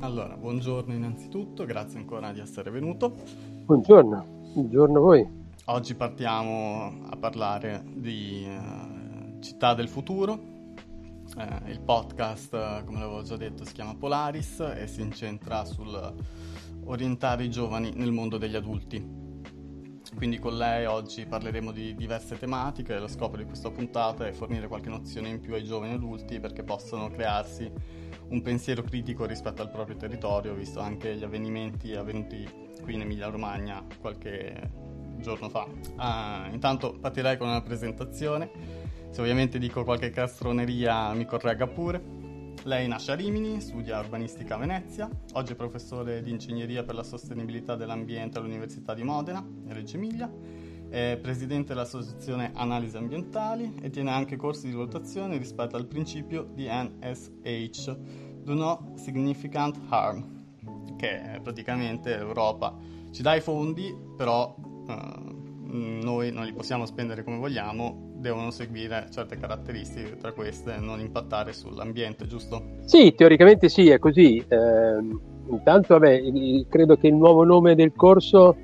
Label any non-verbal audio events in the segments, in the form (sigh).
Allora, buongiorno innanzitutto, grazie ancora di essere venuto. Buongiorno, buongiorno a voi. Oggi partiamo a parlare di uh, Città del Futuro. Uh, il podcast, come l'avevo già detto, si chiama Polaris e si incentra sul orientare i giovani nel mondo degli adulti. Quindi con lei oggi parleremo di diverse tematiche, lo scopo di questa puntata è fornire qualche nozione in più ai giovani adulti perché possano crearsi un pensiero critico rispetto al proprio territorio, visto anche gli avvenimenti avvenuti qui in Emilia Romagna qualche giorno fa. Ah, intanto partirei con una presentazione, se ovviamente dico qualche castroneria mi corregga pure. Lei nasce a Rimini, studia urbanistica a Venezia, oggi è professore di ingegneria per la sostenibilità dell'ambiente all'Università di Modena, in Reggio Emilia, è presidente dell'associazione Analisi Ambientali e tiene anche corsi di valutazione rispetto al principio di NSH, Do No Significant Harm, che praticamente l'Europa ci dà i fondi, però uh, noi non li possiamo spendere come vogliamo, devono seguire certe caratteristiche, tra queste non impattare sull'ambiente, giusto? Sì, teoricamente sì, è così. Eh, intanto, vabbè, credo che il nuovo nome del corso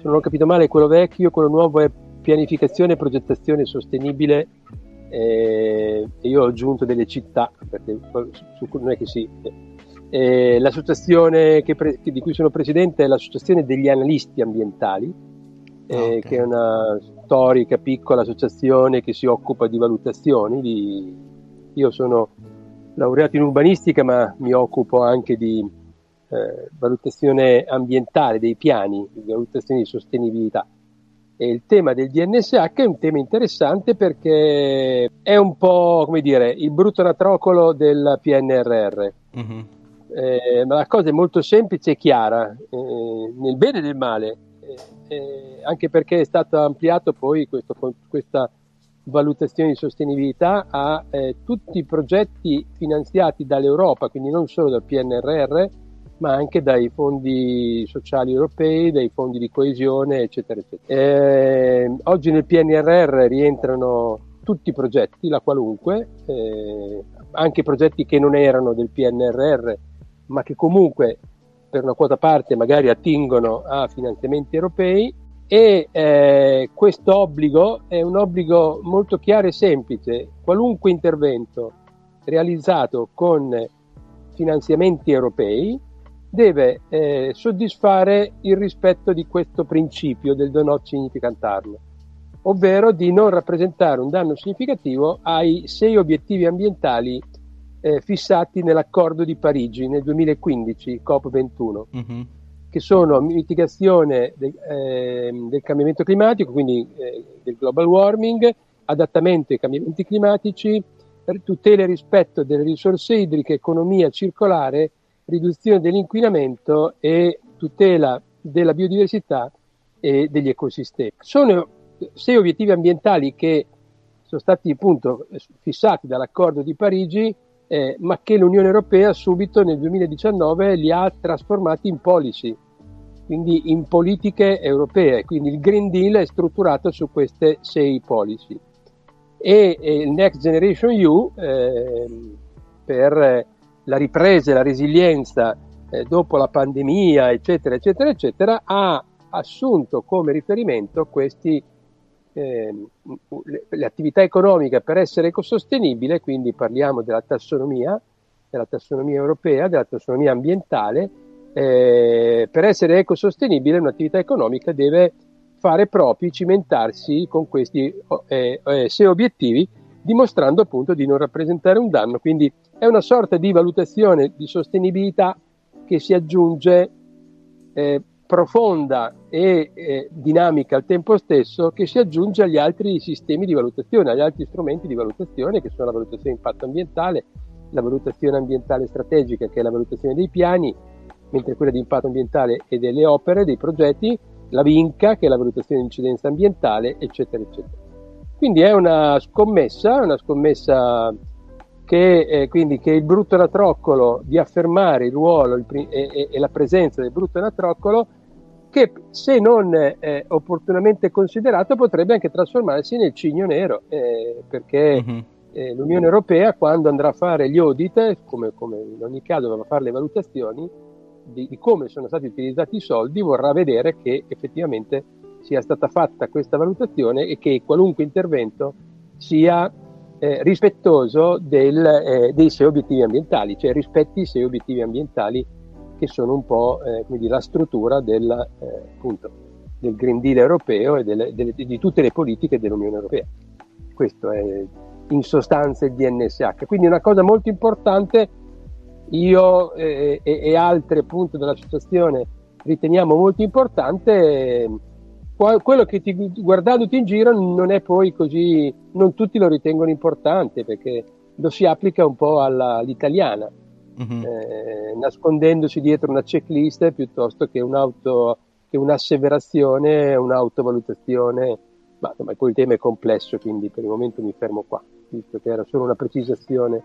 se non ho capito male, quello vecchio, quello nuovo è pianificazione e progettazione sostenibile. Eh, io ho aggiunto delle città, perché su, non è che sì. Eh, l'associazione pre, di cui sono presidente è l'Associazione degli Analisti Ambientali, eh, okay. che è una storica piccola associazione che si occupa di valutazioni. Di... Io sono laureato in urbanistica, ma mi occupo anche di eh, valutazione ambientale dei piani, di valutazione di sostenibilità. E il tema del DNSH è un tema interessante perché è un po' come dire il brutto natrocolo del PNRR. Mm-hmm. Eh, ma la cosa è molto semplice e chiara, eh, nel bene e nel male, eh, anche perché è stato ampliato poi questo, questa valutazione di sostenibilità a eh, tutti i progetti finanziati dall'Europa, quindi non solo dal PNRR, ma anche dai fondi sociali europei, dai fondi di coesione, eccetera, eccetera. Eh, oggi nel PNRR rientrano tutti i progetti, la qualunque, eh, anche progetti che non erano del PNRR, ma che comunque per una quota parte magari attingono a finanziamenti europei e eh, questo obbligo è un obbligo molto chiaro e semplice. Qualunque intervento realizzato con finanziamenti europei deve eh, soddisfare il rispetto di questo principio del do not significant harm, ovvero di non rappresentare un danno significativo ai sei obiettivi ambientali eh, fissati nell'accordo di Parigi nel 2015, COP21, mm-hmm. che sono mitigazione de, eh, del cambiamento climatico, quindi eh, del global warming, adattamento ai cambiamenti climatici, tutela e rispetto delle risorse idriche, economia circolare riduzione dell'inquinamento e tutela della biodiversità e degli ecosistemi. Sono sei obiettivi ambientali che sono stati appunto fissati dall'accordo di Parigi, eh, ma che l'Unione Europea subito nel 2019 li ha trasformati in policy, quindi in politiche europee. Quindi il Green Deal è strutturato su queste sei policy. E, e il Next Generation EU eh, per la ripresa e la resilienza eh, dopo la pandemia, eccetera, eccetera, eccetera, ha assunto come riferimento questi, eh, le, le, attività economiche per essere ecosostenibile, quindi parliamo della tassonomia, della tassonomia europea, della tassonomia ambientale, eh, per essere ecosostenibile un'attività economica deve fare propri, cimentarsi con questi eh, eh, sei obiettivi, dimostrando appunto di non rappresentare un danno. Quindi è una sorta di valutazione di sostenibilità che si aggiunge eh, profonda e eh, dinamica al tempo stesso, che si aggiunge agli altri sistemi di valutazione, agli altri strumenti di valutazione che sono la valutazione di impatto ambientale, la valutazione ambientale strategica che è la valutazione dei piani, mentre quella di impatto ambientale e delle opere, dei progetti, la VINCA che è la valutazione di incidenza ambientale, eccetera, eccetera. Quindi è una scommessa, una scommessa che, eh, quindi, che il brutto anatroccolo di affermare il ruolo il, e, e, la presenza del brutto anatroccolo che se non eh, opportunamente considerato potrebbe anche trasformarsi nel cigno nero eh, perché mm-hmm. eh, l'Unione Europea quando andrà a fare gli audit, come, come in ogni caso a fare le valutazioni di, di, come sono stati utilizzati i soldi, vorrà vedere che effettivamente sia stata fatta questa valutazione e che qualunque intervento sia eh, rispettoso del, eh, dei sei obiettivi ambientali, cioè rispetti i sei obiettivi ambientali che sono un po' eh, dire, la struttura del, eh, appunto, del Green Deal europeo e delle, delle, di tutte le politiche dell'Unione Europea. Questo è in sostanza il DNSH. Quindi una cosa molto importante, io eh, e, e altri appunto dell'associazione riteniamo molto importante quello che ti, guardandoti in giro non è poi così, non tutti lo ritengono importante perché lo si applica un po' alla, all'italiana, mm-hmm. eh, nascondendosi dietro una checklist piuttosto che, un'auto, che un'asseverazione, un'autovalutazione, ma insomma poi il tema è complesso quindi per il momento mi fermo qua, visto che era solo una precisazione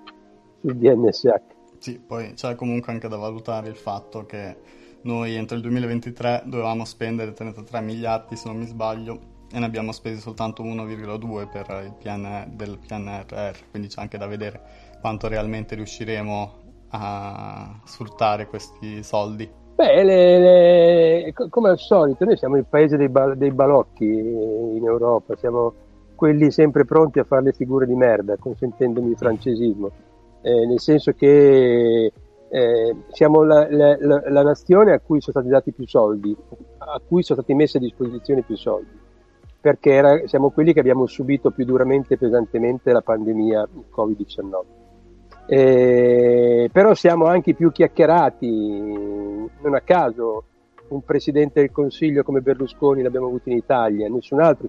sul DNSH. Sì, poi c'è comunque anche da valutare il fatto che noi entro il 2023 dovevamo spendere 33 miliardi se non mi sbaglio e ne abbiamo spesi soltanto 1,2 per il PN, del PNRR, quindi c'è anche da vedere quanto realmente riusciremo a sfruttare questi soldi. Beh, le, le, come al solito, noi siamo il paese dei, bal, dei balocchi in Europa, siamo quelli sempre pronti a fare le figure di merda, consentendomi il francesismo, eh, nel senso che eh, siamo la, la, la, la, nazione a cui sono stati dati più soldi, a cui sono stati messi a disposizione più soldi, perché era, siamo quelli che abbiamo subito più duramente e pesantemente la pandemia Covid-19. Eh, però siamo anche più chiacchierati, non a caso un presidente del Consiglio come Berlusconi l'abbiamo avuto in Italia, nessun altro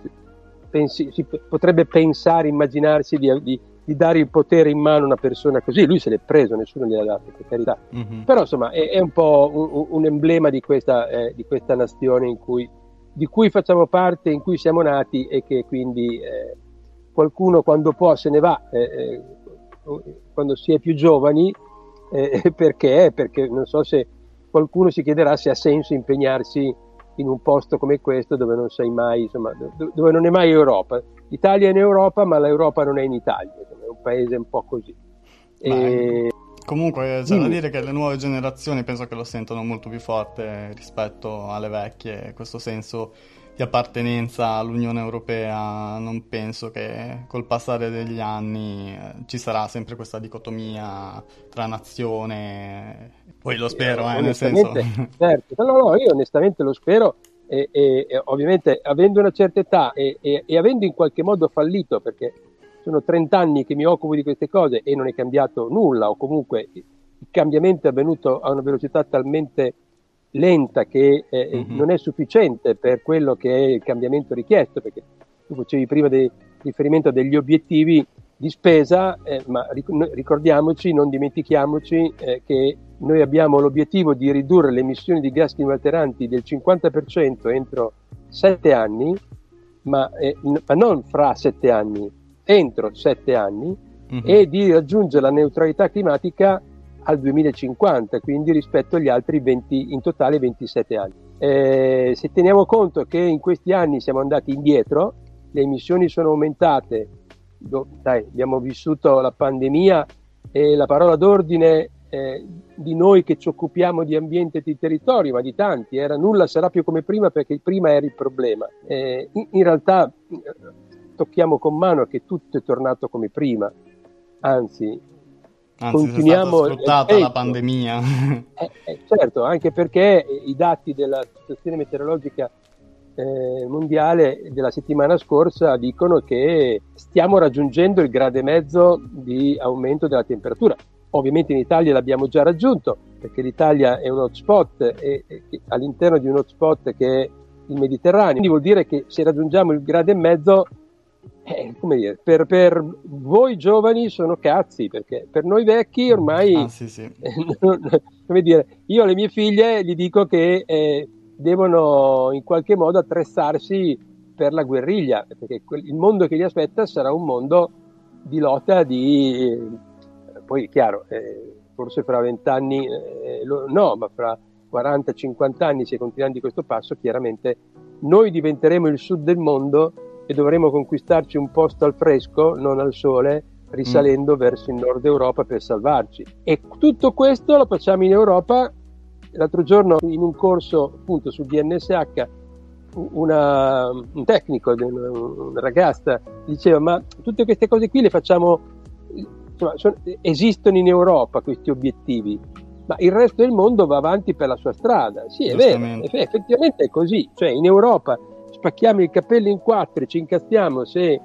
pensi, si potrebbe pensare, immaginarsi di, di di dare il potere in mano a una persona così, lui se l'è preso, nessuno gliel'ha dato, per carità. Mm-hmm. Però insomma è, è, un po' un, un emblema di questa, eh, di questa nazione cui, di cui facciamo parte, in cui siamo nati e che quindi eh, qualcuno quando può se ne va, eh, eh quando si è più giovani, eh, (laughs) perché? Perché non so se qualcuno si chiederà se ha senso impegnarsi in un posto come questo dove non sei mai, insomma, dove non è mai Europa. L'Italia è in Europa, ma l'Europa non è in Italia, è un paese un po' così. E... Comunque c'è da dire che le nuove generazioni penso che lo sentono molto più forte rispetto alle vecchie, questo senso di appartenenza all'Unione Europea, non penso che col passare degli anni eh, ci sarà sempre questa dicotomia tra nazione, poi lo spero, eh, nel senso... (laughs) Certo, no, no, io onestamente lo spero e, e, e ovviamente avendo una certa età e, e, avendo in qualche modo fallito, perché sono 30 anni che mi occupo di queste cose e non è cambiato nulla, o comunque il cambiamento è avvenuto a una velocità talmente lenta che eh, mm-hmm. non è sufficiente per quello che è il cambiamento richiesto, perché tu facevi prima di riferimento a degli obiettivi di spesa, eh, ma ricordiamoci, non dimentichiamoci eh, che noi abbiamo l'obiettivo di ridurre le emissioni di gas climalteranti del 50% entro 7 anni, ma, eh, ma, non fra 7 anni, entro 7 anni, mm-hmm. e di raggiungere la neutralità climatica al 2050, quindi rispetto agli altri 20, in totale 27 anni. Eh, se teniamo conto che in questi anni siamo andati indietro, le emissioni sono aumentate, dai, abbiamo vissuto la pandemia e la parola d'ordine eh, di noi che ci occupiamo di ambiente e di territorio, ma di tanti, era nulla sarà più come prima perché prima era il problema. Eh, in, in, realtà eh, tocchiamo con mano che tutto è tornato come prima, anzi, anzi continuiamo... È sfruttata la pandemia. (laughs) Eh, eh, certo, anche perché i dati della situazione meteorologica eh, mondiale della settimana scorsa dicono che stiamo raggiungendo il grado e mezzo di aumento della temperatura. Ovviamente in Italia l'abbiamo già raggiunto perché l'Italia è un hotspot e, e all'interno di un hotspot che è il Mediterraneo. Quindi vuol dire che se raggiungiamo il grado e mezzo, eh, come dire, per, per, voi giovani sono cazzi, perché per noi vecchi ormai, ah, sì, sì. (laughs) come dire, io alle mie figlie gli dico che eh, devono in qualche modo attrezzarsi per la guerriglia, perché il mondo che li aspetta sarà un mondo di lotta di poi è chiaro, eh, forse fra vent'anni, eh, no, ma fra 40-50 anni, se continuiamo di questo passo, chiaramente noi diventeremo il sud del mondo e dovremo conquistarci un posto al fresco, non al sole, risalendo mm. verso il nord Europa per salvarci. E tutto questo lo facciamo in Europa. L'altro giorno in un corso appunto sul DNSH una, un tecnico, una, una, ragazza, diceva ma tutte queste cose qui le facciamo, insomma, sono, esistono in Europa questi obiettivi, ma il resto del mondo va avanti per la sua strada. Sì, è vero, effettivamente è così, cioè in Europa spacchiamo il capello in quattro e ci incazziamo se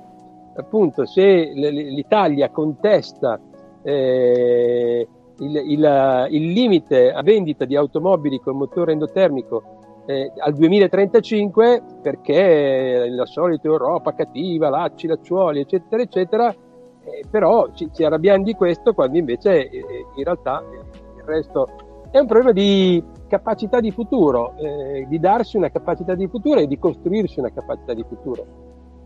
appunto se l'Italia contesta eh, il, il, il, limite a vendita di automobili con motore endotermico eh, al 2035 perché la solita Europa cattiva, lacci, lacciuoli, eccetera, eccetera, eh, però ci, ci, arrabbiamo di questo quando invece eh, in realtà il resto è un problema di capacità di futuro, eh, di darsi una capacità di futuro e di costruirsi una capacità di futuro.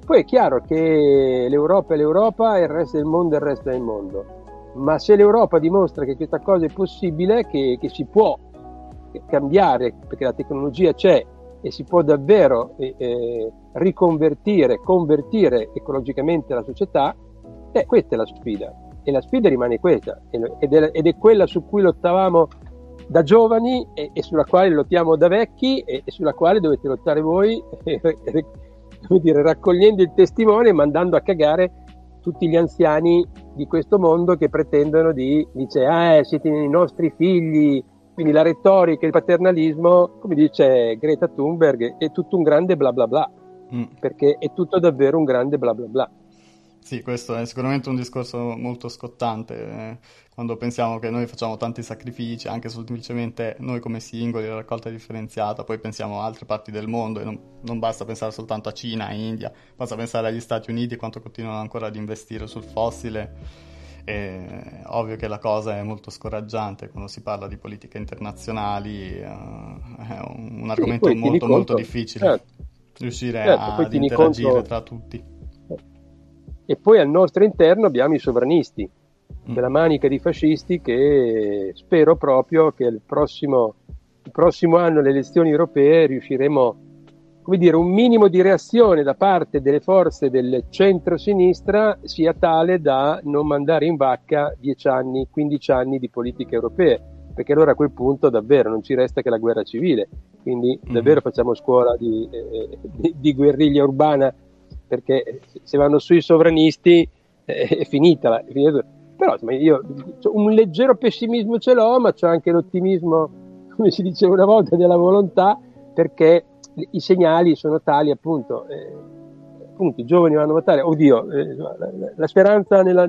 Poi è chiaro che l'Europa è l'Europa e il resto del mondo è il resto del mondo, ma se l'Europa dimostra che questa cosa è possibile, che, che si può cambiare perché la tecnologia c'è e si può davvero eh, eh riconvertire, convertire ecologicamente la società, eh, questa è la sfida. E la sfida rimane questa, ed è, ed è quella su cui lottavamo da giovani e, e, sulla quale lottiamo da vecchi e, e sulla quale dovete lottare voi, (laughs) come dire, raccogliendo il testimone e mandando a cagare tutti gli anziani di questo mondo che pretendono di, dice, ah, siete i nostri figli, quindi la retorica e il paternalismo, come dice Greta Thunberg, è tutto un grande bla bla bla, mm. perché è tutto davvero un grande bla bla bla. Sì, questo è sicuramente un discorso molto scottante, eh, quando pensiamo che noi facciamo tanti sacrifici, anche semplicemente noi come singoli, la raccolta differenziata, poi pensiamo a altre parti del mondo e non, non basta pensare soltanto a Cina, a India, basta pensare agli Stati Uniti e quanto continuano ancora ad investire sul fossile. È ovvio che la cosa è molto scoraggiante quando si parla di politiche internazionali, uh, è un, un argomento sì, molto molto difficile certo. riuscire certo, ad interagire conto... tra tutti e poi al nostro interno abbiamo i sovranisti, mm. manica di fascisti che spero proprio che il prossimo, il prossimo anno alle elezioni europee riusciremo come dire, un minimo di reazione da parte delle forze del centro-sinistra sia tale da non mandare in vacca 10 anni, 15 anni di politiche europee, perché allora a quel punto davvero non ci resta che la guerra civile, quindi mm. davvero facciamo scuola di, eh, di, di guerriglia urbana perché se vanno sui sovranisti eh, è finita. È finita. Però io un leggero pessimismo ce l'ho, ma c'è anche l'ottimismo, come si diceva una volta, della volontà, perché i segnali sono tali appunto. Eh, appunto i giovani vanno a votare, oddio, eh, la, la, speranza nella,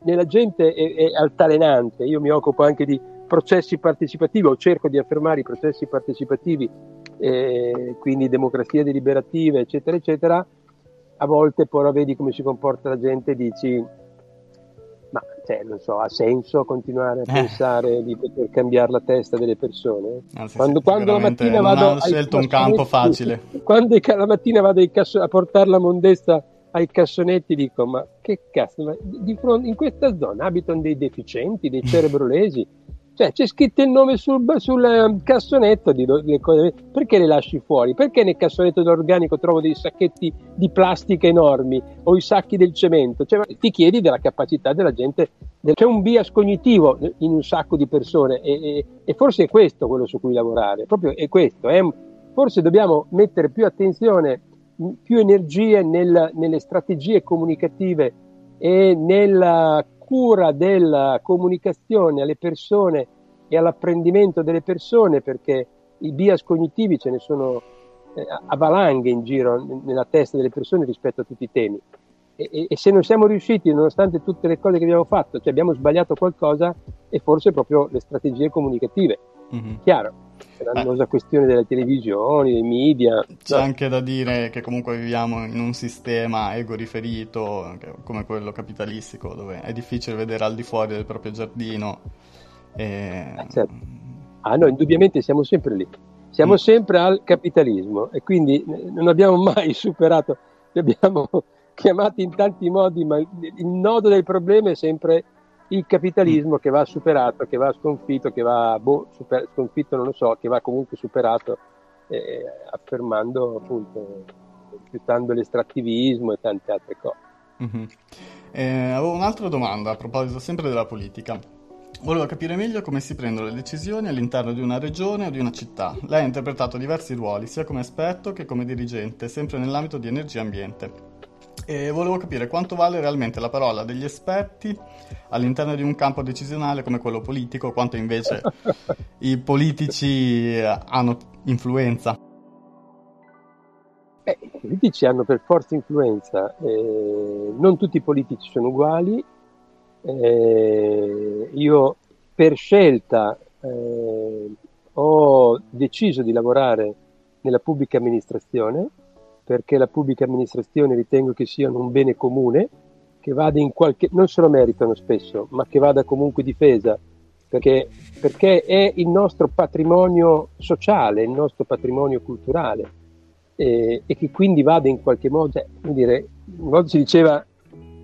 nella gente è, è, altalenante. Io mi occupo anche di processi partecipativi, o cerco di affermare i processi partecipativi, eh, quindi democrazia deliberativa, eccetera, eccetera a volte però vedi come si comporta la gente e dici ma cioè, non so, ha senso continuare a eh. pensare di poter cambiare la testa delle persone? Sì, quando, sì, quando (laughs) la mattina vado... scelto un campo facile. Quando la mattina vado casso, a portare la mondezza ai cassonetti dico ma che cazzo, ma di fronte, in questa zona abitano dei deficienti, dei cerebrolesi cioè, c'è scritto il nome sul, sul ehm, cassonetto di, di cose, perché le lasci fuori? Perché nel cassonetto dell'organico trovo dei sacchetti di plastica enormi o i sacchi del cemento? Cioè, ti chiedi della capacità della gente. C'è un bias cognitivo in un sacco di persone e, e, e forse è questo quello su cui lavorare. Proprio è questo. È, forse dobbiamo mettere più attenzione, più energie nel, nelle strategie comunicative e nella cura della comunicazione alle persone e all'apprendimento delle persone perché i bias cognitivi ce ne sono eh, a valanghe in giro nella testa delle persone rispetto a tutti i temi. E, e, se non siamo riusciti, nonostante tutte le cose che abbiamo fatto, cioè abbiamo sbagliato qualcosa, è forse proprio le strategie comunicative. Mm-hmm. Chiaro, è la famosa questione delle televisioni, dei media. C'è no. anche da dire che comunque viviamo in un sistema ego riferito come quello capitalistico, dove è difficile vedere al di fuori del proprio giardino. E... Eh, certo. Ah no, indubbiamente siamo sempre lì. Siamo mm. sempre al capitalismo e quindi non abbiamo mai (laughs) superato, li abbiamo (laughs) chiamati in tanti modi, ma il nodo del problema è sempre il capitalismo che va superato, che va sconfitto, che va boh, super, sconfitto, non lo so, che va comunque superato, eh, affermando appunto, rifiutando l'estrattivismo e tante altre cose. Mm-hmm. E avevo un'altra domanda a proposito sempre della politica. Volevo capire meglio come si prendono le decisioni all'interno di una regione o di una città. Lei ha interpretato diversi ruoli, sia come esperto che come dirigente, sempre nell'ambito di energia e ambiente. E volevo capire quanto vale realmente la parola degli esperti all'interno di un campo decisionale come quello politico, quanto invece (laughs) i politici hanno influenza. Beh, I politici hanno per forza influenza, eh, non tutti i politici sono uguali, eh, io per scelta eh, ho deciso di lavorare nella pubblica amministrazione perché la pubblica amministrazione ritengo che sia un bene comune che vada in qualche non se lo meritano spesso ma che vada comunque difesa perché, perché è il nostro patrimonio sociale il nostro patrimonio culturale eh, e che quindi vada in qualche modo cioè, dire, una volta si diceva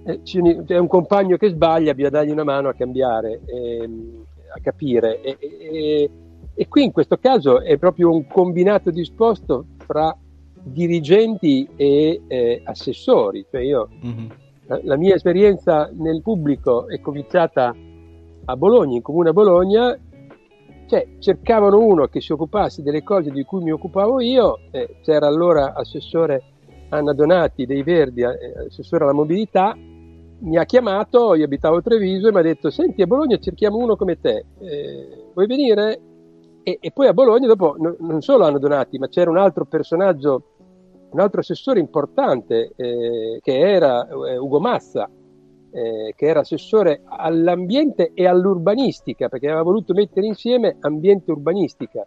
eh, c'è un compagno che sbaglia, bisogna dargli una mano a cambiare, ehm, a capire. E, e, e, qui in questo caso è proprio un combinato disposto fra dirigenti e eh, assessori. Cioè io, mm-hmm. la, la, mia esperienza nel pubblico è cominciata a Bologna, in comune a Bologna, cioè cercavano uno che si occupasse delle cose di cui mi occupavo io, eh, c'era allora assessore Anna Donati dei Verdi, eh, assessore alla mobilità, mi ha chiamato, io abitavo a Treviso e mi ha detto senti a Bologna cerchiamo uno come te, eh, vuoi venire? E, e, poi a Bologna dopo no, non solo hanno donati, ma c'era un altro personaggio, un altro assessore importante eh, che era eh, Ugo Massa, eh, che era assessore all'ambiente e all'urbanistica, perché aveva voluto mettere insieme ambiente e urbanistica.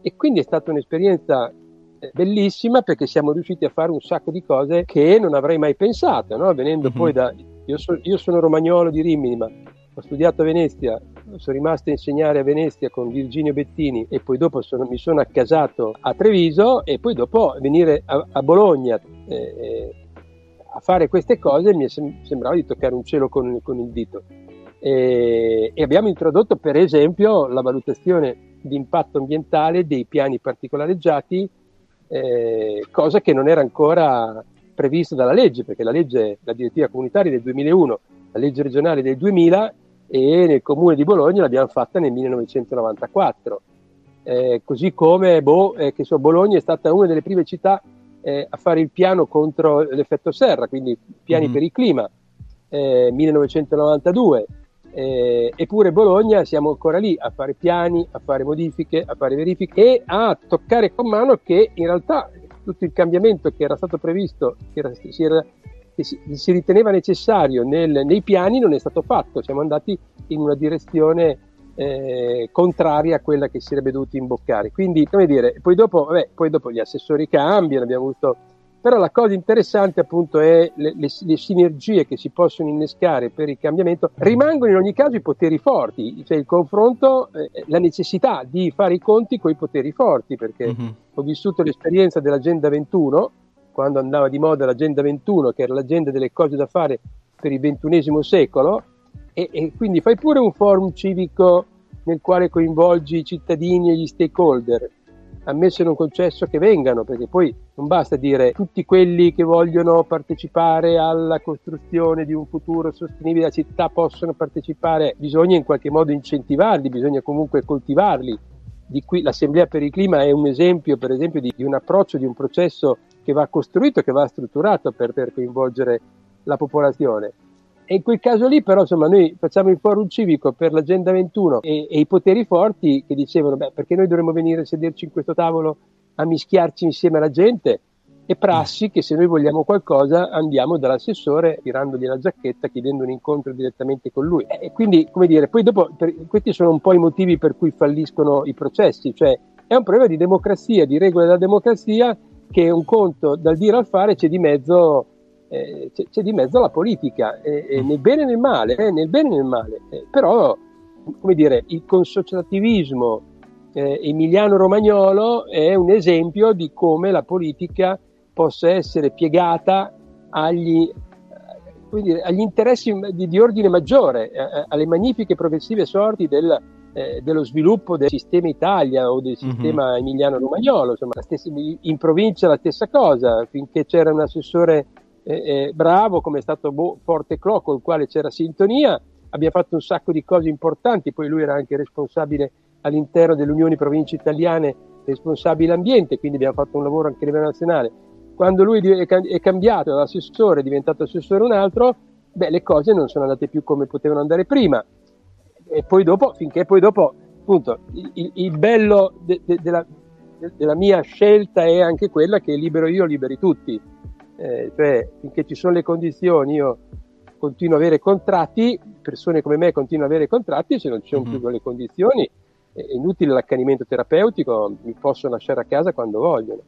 E quindi è stata un'esperienza eh, bellissima perché siamo riusciti a fare un sacco di cose che non avrei mai pensato, no? venendo mm-hmm. poi da io, so, io, sono romagnolo di Rimini, ma ho studiato a Venezia, sono rimasto a insegnare a Venezia con Virginio Bettini e poi dopo sono, mi sono accasato a Treviso e poi dopo venire a, a Bologna eh, eh, a fare queste cose mi sem- sembrava di toccare un cielo con, con il dito. E, e abbiamo introdotto per esempio la valutazione di impatto ambientale dei piani particolareggiati, eh, cosa che non era ancora previsto dalla legge, perché la legge, la direttiva comunitaria del 2001, la legge regionale del 2000 e nel comune di Bologna l'abbiamo fatta nel 1994. Eh, così come boh, eh, che so, Bologna è stata una delle prime città eh, a fare il piano contro l'effetto serra, quindi piani mm. per il clima, 1992. Eh, eh, eppure Bologna siamo ancora lì a fare piani, a fare modifiche, a fare verifiche e a toccare con mano che in realtà tutto il cambiamento che era stato previsto, che, era, si, era, che si, si, riteneva necessario nel, nei piani, non è stato fatto. Siamo andati in una direzione eh, contraria a quella che si sarebbe dovuto imboccare. Quindi, come dire, poi dopo, vabbè, poi dopo gli assessori cambiano, abbiamo avuto però la cosa interessante appunto è le, le, le, sinergie che si possono innescare per il cambiamento. Rimangono in ogni caso i poteri forti, cioè il confronto, eh, la necessità di fare i conti con i poteri forti, perché mm-hmm. ho vissuto l'esperienza dell'Agenda 21, quando andava di moda l'Agenda 21, che era l'agenda delle cose da fare per il XXI secolo, e, e quindi fai pure un forum civico nel quale coinvolgi i cittadini e gli stakeholder a me se non concesso che vengano, perché poi non basta dire tutti quelli che vogliono partecipare alla costruzione di un futuro sostenibile della città possono partecipare, bisogna in qualche modo incentivarli, bisogna comunque coltivarli. Qui l'Assemblea per il Clima è un esempio, per esempio, di, di un approccio, di un processo che va costruito, che va strutturato per, per coinvolgere la popolazione. E in quel caso lì, però, insomma, noi facciamo il forum civico per l'Agenda 21 e, e i poteri forti che dicevano, beh, perché noi dovremmo venire a sederci in questo tavolo a mischiarci insieme alla gente? E prassi che se noi vogliamo qualcosa andiamo dall'assessore tirandogli la giacchetta, chiedendo un incontro direttamente con lui. E quindi, come dire, poi dopo, per, questi sono un po' i motivi per cui falliscono i processi, cioè è un problema di democrazia, di regole della democrazia, che un conto dal dire al fare c'è di mezzo eh, c'è, c'è, di mezzo la politica, eh, eh, nel bene e nel male, eh, nel bene e nel male. Eh, però, come dire, il consociativismo eh, emiliano-romagnolo è un esempio di come la politica possa essere piegata agli, dire, agli interessi di, di, ordine maggiore, alle magnifiche progressive sorti del, dello sviluppo del sistema Italia o del mhm. sistema mm-hmm. emiliano-romagnolo. Insomma, stessa, in provincia la stessa cosa, finché c'era un assessore eh, bravo, come è stato Bo- Forte Clo, con il quale c'era sintonia, abbiamo fatto un sacco di cose importanti, poi lui era anche responsabile all'interno dell'Unione Province Italiane, responsabile ambiente, quindi abbiamo fatto un lavoro anche a livello nazionale. Quando lui è cambiato dall'assessore, è diventato assessore un altro, beh, le cose non sono andate più come potevano andare prima. E poi dopo, finché poi dopo, appunto, il, il bello de, de, della, de, della mia scelta è anche quella che libero io, liberi tutti. Eh, cioè, finché ci sono le condizioni, io continuo ad avere contratti, persone come me continuano ad avere contratti, se non ci sono mm-hmm. più quelle condizioni, è inutile l'accanimento terapeutico, mi posso lasciare a casa quando vogliono.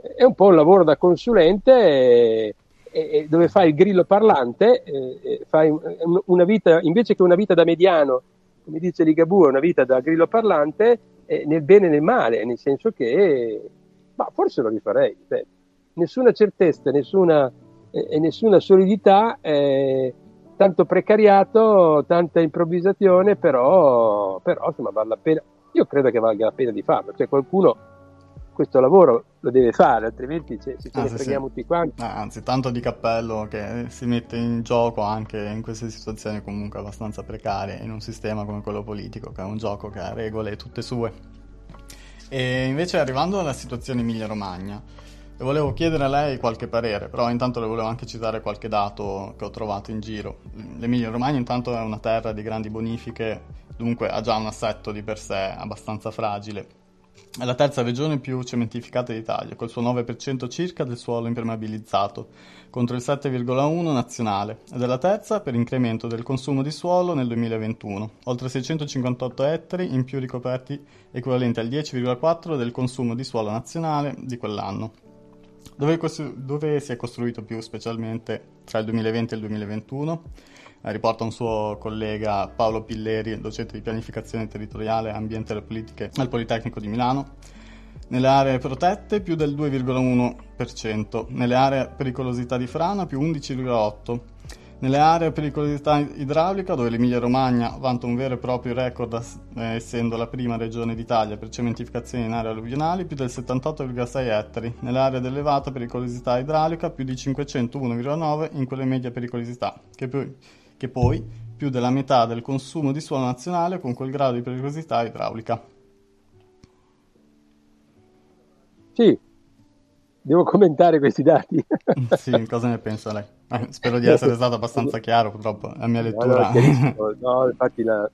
È un po' un lavoro da consulente e, e, dove fai il grillo parlante, e, fai una vita, invece che una vita da mediano, come dice Ligabue, una vita da grillo parlante, nel bene e nel male, nel senso che, ma forse lo rifarei, beh, nessuna certezza, nessuna, e nessuna solidità. Eh, tanto precariato, tanta improvvisazione, però, però insomma vale la pena. Io credo che valga la pena di farlo, cioè qualcuno questo lavoro lo deve fare, altrimenti se ce ah, ne freghiamo sì. tutti quanti. Ah, anzi, tanto di cappello che si mette in gioco anche in queste situazioni comunque abbastanza precarie, in un sistema come quello politico, che è un gioco che ha regole tutte sue. E invece arrivando alla situazione Emilia-Romagna, e volevo chiedere a lei qualche parere, però intanto le volevo anche citare qualche dato che ho trovato in giro. L'Emilia Romagna intanto è una terra di grandi bonifiche, dunque ha già un assetto di per sé abbastanza fragile. È la terza regione più cementificata d'Italia, col suo 9% circa del suolo impermeabilizzato, contro il 7,1% nazionale, ed è la terza per incremento del consumo di suolo nel 2021, oltre 658 ettari in più ricoperti, equivalente al 10,4% del consumo di suolo nazionale di quell'anno dove, costru- dove, si è costruito più specialmente tra il 2020 e il 2021. Eh, riporta un suo collega Paolo Pilleri, docente di pianificazione territoriale, ambiente e politiche al Politecnico di Milano. Nelle aree protette più del 2,1%, nelle aree pericolosità di frana più 11,8%, nelle aree pericolosità idraulica, dove l'Emilia Romagna vanta un vero e proprio record, eh, essendo la prima regione d'Italia per cementificazione in aree alluvionali, più del 78,6 ettari. Nelle aree ad elevata pericolosità idraulica, più di 501,9 in quelle media pericolosità, che poi, che poi più della metà del consumo di suolo nazionale con quel grado di pericolosità idraulica. Sì, devo commentare questi dati. (laughs) sì, cosa ne pensa lei? Eh, spero di essere stato abbastanza chiaro, purtroppo la mia lettura. No, no infatti la,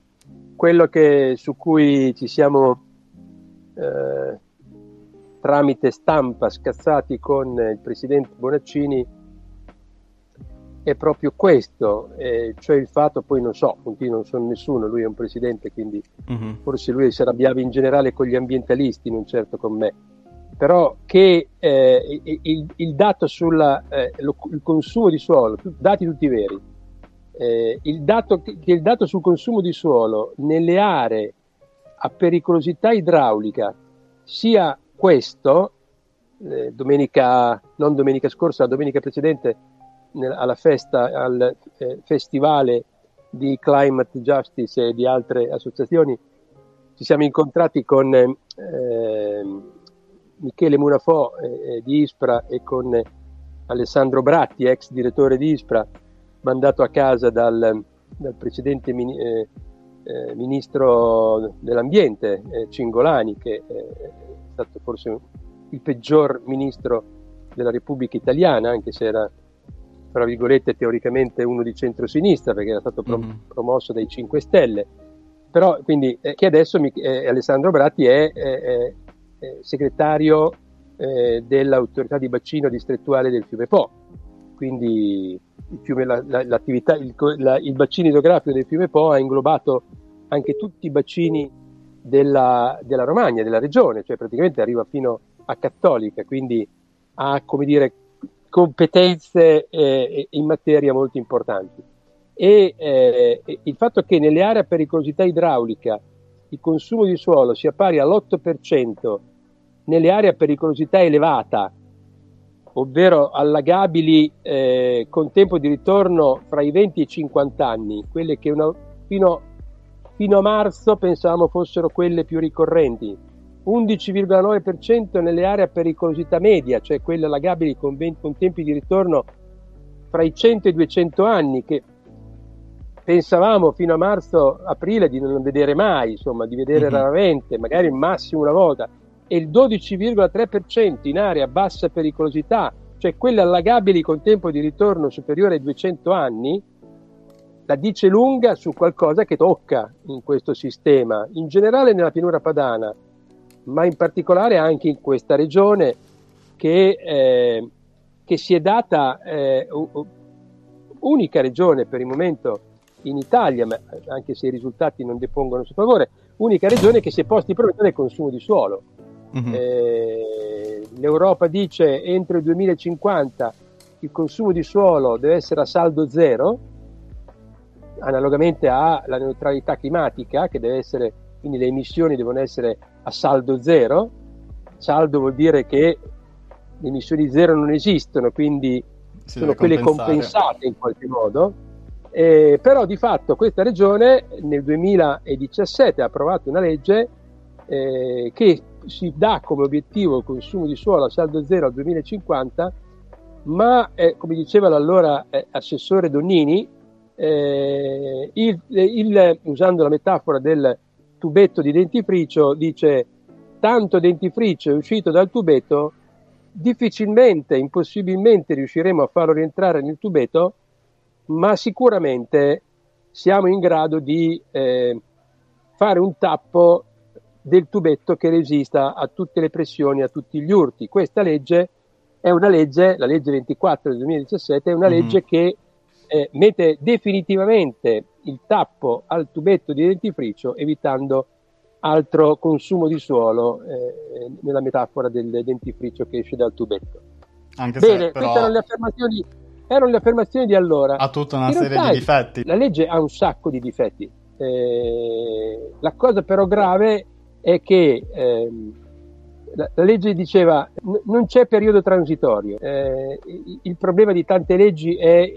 quello che, su cui ci siamo eh, tramite stampa scazzati con il presidente Bonaccini è proprio questo, eh, cioè il fatto, poi non so, appunto non sono nessuno, lui è un presidente, quindi uh-huh. forse lui si arrabbiava in generale con gli ambientalisti, non certo con me però che eh, il, il, dato sul eh, consumo di suolo, dati tutti veri, eh, il dato, che il dato sul consumo di suolo nelle aree a pericolosità idraulica sia questo, eh, domenica, non domenica scorsa, la domenica precedente, alla festa, al eh, festivale di Climate Justice e di altre associazioni, ci siamo incontrati con eh, Michele Munafò eh, di Ispra e con Alessandro Bratti, ex direttore di Ispra, mandato a casa dal, dal precedente mini, eh, eh, ministro dell'ambiente eh, Cingolani, che è stato forse il peggior ministro della Repubblica Italiana, anche se era tra virgolette teoricamente uno di centrosinistra perché era stato pro- mm-hmm. promosso dai 5 Stelle però quindi eh, che adesso mi, eh, Alessandro Bratti è, è, eh, segretario eh, dell'autorità di bacino distrettuale del fiume Po. Quindi il, fiume, la, la, il, la, il, bacino idrografico del fiume Po ha inglobato anche tutti i bacini della, della Romagna, della regione, cioè praticamente arriva fino a Cattolica, quindi ha come dire competenze eh, in materia molto importanti. E eh, il fatto che nelle aree a pericolosità idraulica il consumo di suolo sia pari all'8% nelle aree a pericolosità elevata, ovvero allagabili eh, con tempo di ritorno fra i 20 e i 50 anni, quelle che una, fino, fino, a marzo pensavamo fossero quelle più ricorrenti, 11,9% nelle aree a pericolosità media, cioè quelle allagabili con, 20, con tempi di ritorno fra i 100 e i 200 anni che pensavamo fino a marzo-aprile di non vedere mai, insomma, di vedere mm-hmm. raramente, magari massimo una volta, e il 12,3% in area bassa pericolosità, cioè quelle allagabili con tempo di ritorno superiore ai 200 anni, la dice lunga su qualcosa che tocca in questo sistema, in generale nella pianura padana, ma in particolare anche in questa regione che, eh, che si è data eh, unica regione per il momento in Italia, ma anche se i risultati non depongono a suo favore, unica regione che si è posta il problema del consumo di suolo. Mm-hmm. Eh, L'Europa dice entro il 2050 il consumo di suolo deve essere a saldo zero, analogamente alla neutralità climatica, che deve essere, quindi le emissioni devono essere a saldo zero. Saldo vuol dire che le emissioni zero non esistono, quindi si sono quelle compensate in qualche modo. Eh, però di fatto questa regione nel 2017 ha approvato una legge eh, che si dà come obiettivo il consumo di suolo a saldo zero al 2050, ma eh, come diceva l'allora eh, assessore Donnini, eh, il, il, usando la metafora del tubetto di dentifricio, dice tanto dentifricio è uscito dal tubetto, difficilmente, impossibilmente riusciremo a farlo rientrare nel tubetto, ma sicuramente siamo in grado di eh, fare un tappo del tubetto che resista a tutte le pressioni, a tutti gli urti. Questa legge è una legge, la legge 24 del 2017, è una mm-hmm. legge che eh, mette definitivamente il tappo al tubetto di dentifricio evitando altro consumo di suolo eh, nella metafora del dentifricio che esce dal tubetto. Anche Bene, però... queste erano le, affermazioni, erano le affermazioni di allora. Ha tutta una In serie di difetti. La legge ha un sacco di difetti. Eh, la cosa però grave è che ehm, la, la, legge diceva n- non c'è periodo transitorio. Eh, il problema di tante leggi è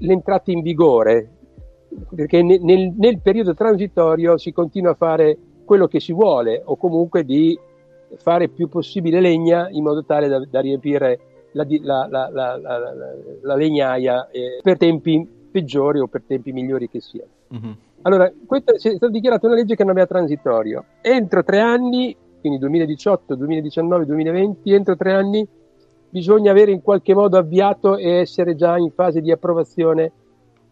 l'entrata in vigore, perché nel, nel, nel, periodo transitorio si continua a fare quello che si vuole o comunque di fare più possibile legna in modo tale da, da riempire la, la, la, la legnaia eh, per tempi peggiori o per tempi migliori che siano. Mm-hmm. Allora, questa è stata dichiarata una legge che non aveva transitorio. Entro tre anni, quindi 2018, 2019, 2020, entro tre anni bisogna avere in qualche modo avviato e essere già in fase di approvazione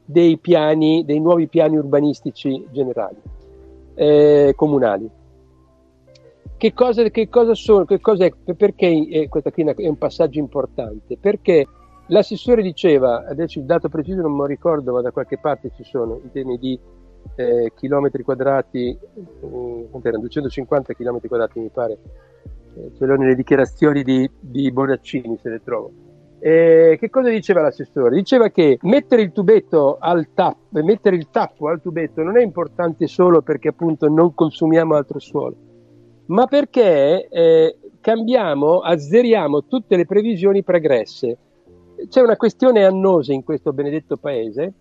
dei piani, dei nuovi piani urbanistici generali, eh, comunali. Che cosa, che cosa sono, che cosa è, perché eh, questo qui è un passaggio importante? Perché l'assessore diceva, adesso il dato preciso non me lo ricordo, ma da qualche parte ci sono, in termini di eh, chilometri quadrati, eh, erano 250 chilometri quadrati mi pare, ce l'ho nelle dichiarazioni di, di Bonaccini se le trovo. Eh, che cosa diceva l'assessore? Diceva che mettere il tubetto al tappo, mettere il tappo al tubetto non è importante solo perché appunto non consumiamo altro suolo, ma perché eh, cambiamo, azzeriamo tutte le previsioni pregresse. C'è una questione annosa in questo benedetto paese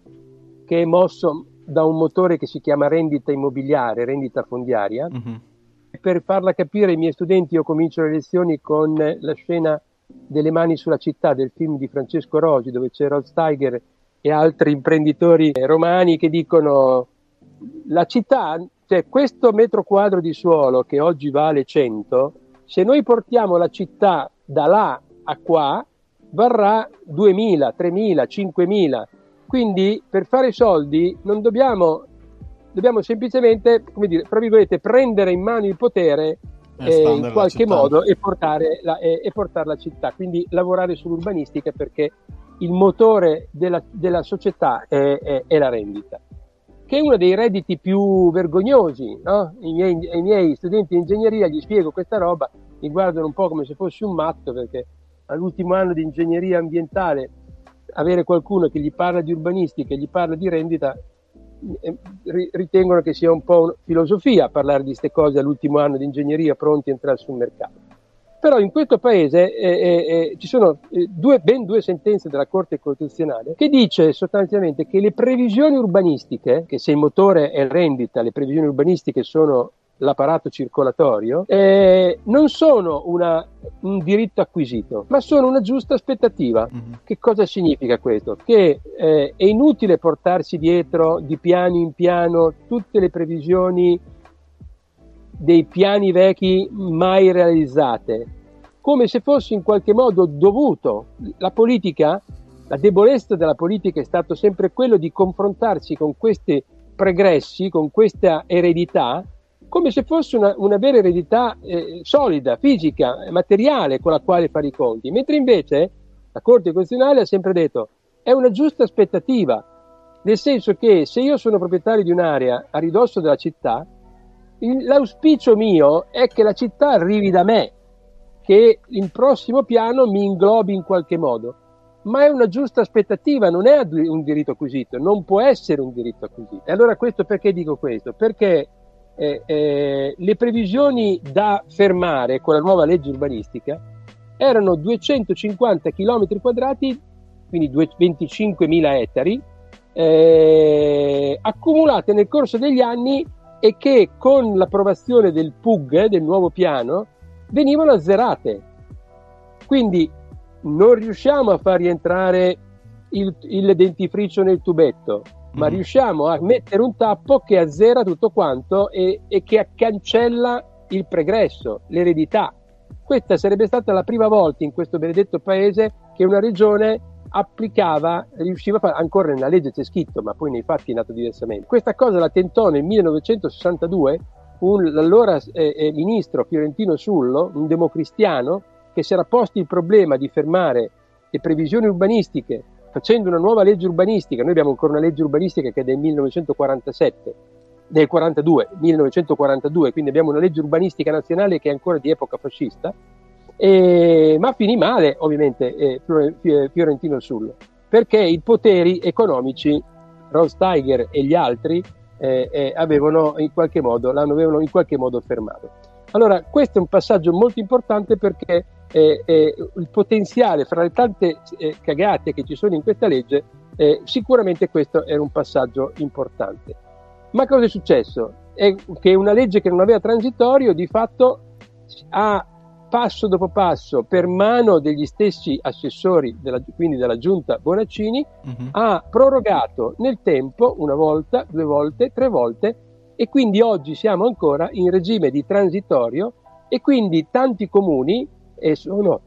che è mosso da un motore che si chiama rendita immobiliare, rendita fondiaria. Mm-hmm. Per farla capire ai miei studenti io comincio le lezioni con la scena delle mani sulla città del film di Francesco Rosi dove c'è Rod Steiger e altri imprenditori romani che dicono la città, cioè questo metro quadro di suolo che oggi vale 100, se noi portiamo la città da là a qua varrà 2000, 3000, 5000 quindi per fare soldi non dobbiamo, dobbiamo semplicemente, come dire, tra virgolette, prendere in mano il potere eh, in qualche modo e portare, la, e, e portare la città. Quindi lavorare sull'urbanistica perché il motore della, della società è, è, è, la rendita, che è uno dei redditi più vergognosi. No? I, miei, I miei studenti di ingegneria gli spiego questa roba, mi guardano un po' come se fossi un matto perché all'ultimo anno di ingegneria ambientale avere qualcuno che gli parla di urbanistica e gli parla di rendita ritengono che sia un po' filosofia parlare di queste cose all'ultimo anno di ingegneria pronti a entrare sul mercato. Però in questo paese eh, eh, eh ci sono eh, due, ben due sentenze della Corte Costituzionale che dice sostanzialmente che le previsioni urbanistiche, che se il motore è rendita, le previsioni urbanistiche sono l'apparato circolatorio, eh, non sono una, un diritto acquisito, ma sono una giusta aspettativa. Mm-hmm. Che cosa significa questo? Che eh, è inutile portarsi dietro di piano in piano tutte le previsioni dei piani vecchi mai realizzate, come se fosse in qualche modo dovuto. La politica, la debolezza della politica è stato sempre quello di confrontarsi con questi pregressi, con questa eredità, come se fosse una, una vera eredità eh, solida, fisica, materiale con la quale fare i conti, mentre invece la Corte Costituzionale ha sempre detto è una giusta aspettativa, nel senso che se io sono proprietario di un'area a ridosso della città, l'auspicio mio è che la città arrivi da me, che il prossimo piano mi inglobi in qualche modo, ma è una giusta aspettativa, non è un diritto acquisito, non può essere un diritto acquisito. E allora questo perché dico questo? Perché eh, eh, le previsioni da fermare con la nuova legge urbanistica erano 250 km quadrati, quindi 25.000 ettari, eh, accumulate nel corso degli anni e che con l'approvazione del PUG, del nuovo piano, venivano azzerate. Quindi non riusciamo a far rientrare il, il dentifricio nel tubetto, ma mm. riusciamo a mettere un tappo che azzera tutto quanto e, e che cancella il pregresso, l'eredità. Questa sarebbe stata la prima volta in questo benedetto paese che una regione applicava, riusciva a fare, ancora nella legge c'è scritto, ma poi nei fatti è nato diversamente. Questa cosa la tentò nel 1962 un, l'allora eh, eh, ministro Fiorentino Sullo, un democristiano, che si era posto il problema di fermare le previsioni urbanistiche facendo una nuova legge urbanistica, noi abbiamo ancora una legge urbanistica che è del 1947, del 42, 1942, quindi abbiamo una legge urbanistica nazionale che è ancora di epoca fascista, e, ma finì male ovviamente eh, Fiorentino Sullo, perché i poteri economici, Ron Steiger e gli altri, eh, eh, avevano in qualche modo, l'avevano in qualche modo fermato. Allora, questo è un passaggio molto importante perché eh, eh, il potenziale fra le tante eh, cagate che ci sono in questa legge, eh, sicuramente questo era un passaggio importante. Ma cosa è successo? È che una legge che non aveva transitorio di fatto ha passo dopo passo per mano degli stessi assessori, della, quindi della giunta Bonaccini, uh-huh. ha prorogato nel tempo una volta, due volte, tre volte e quindi oggi siamo ancora in regime di transitorio e quindi tanti comuni e sono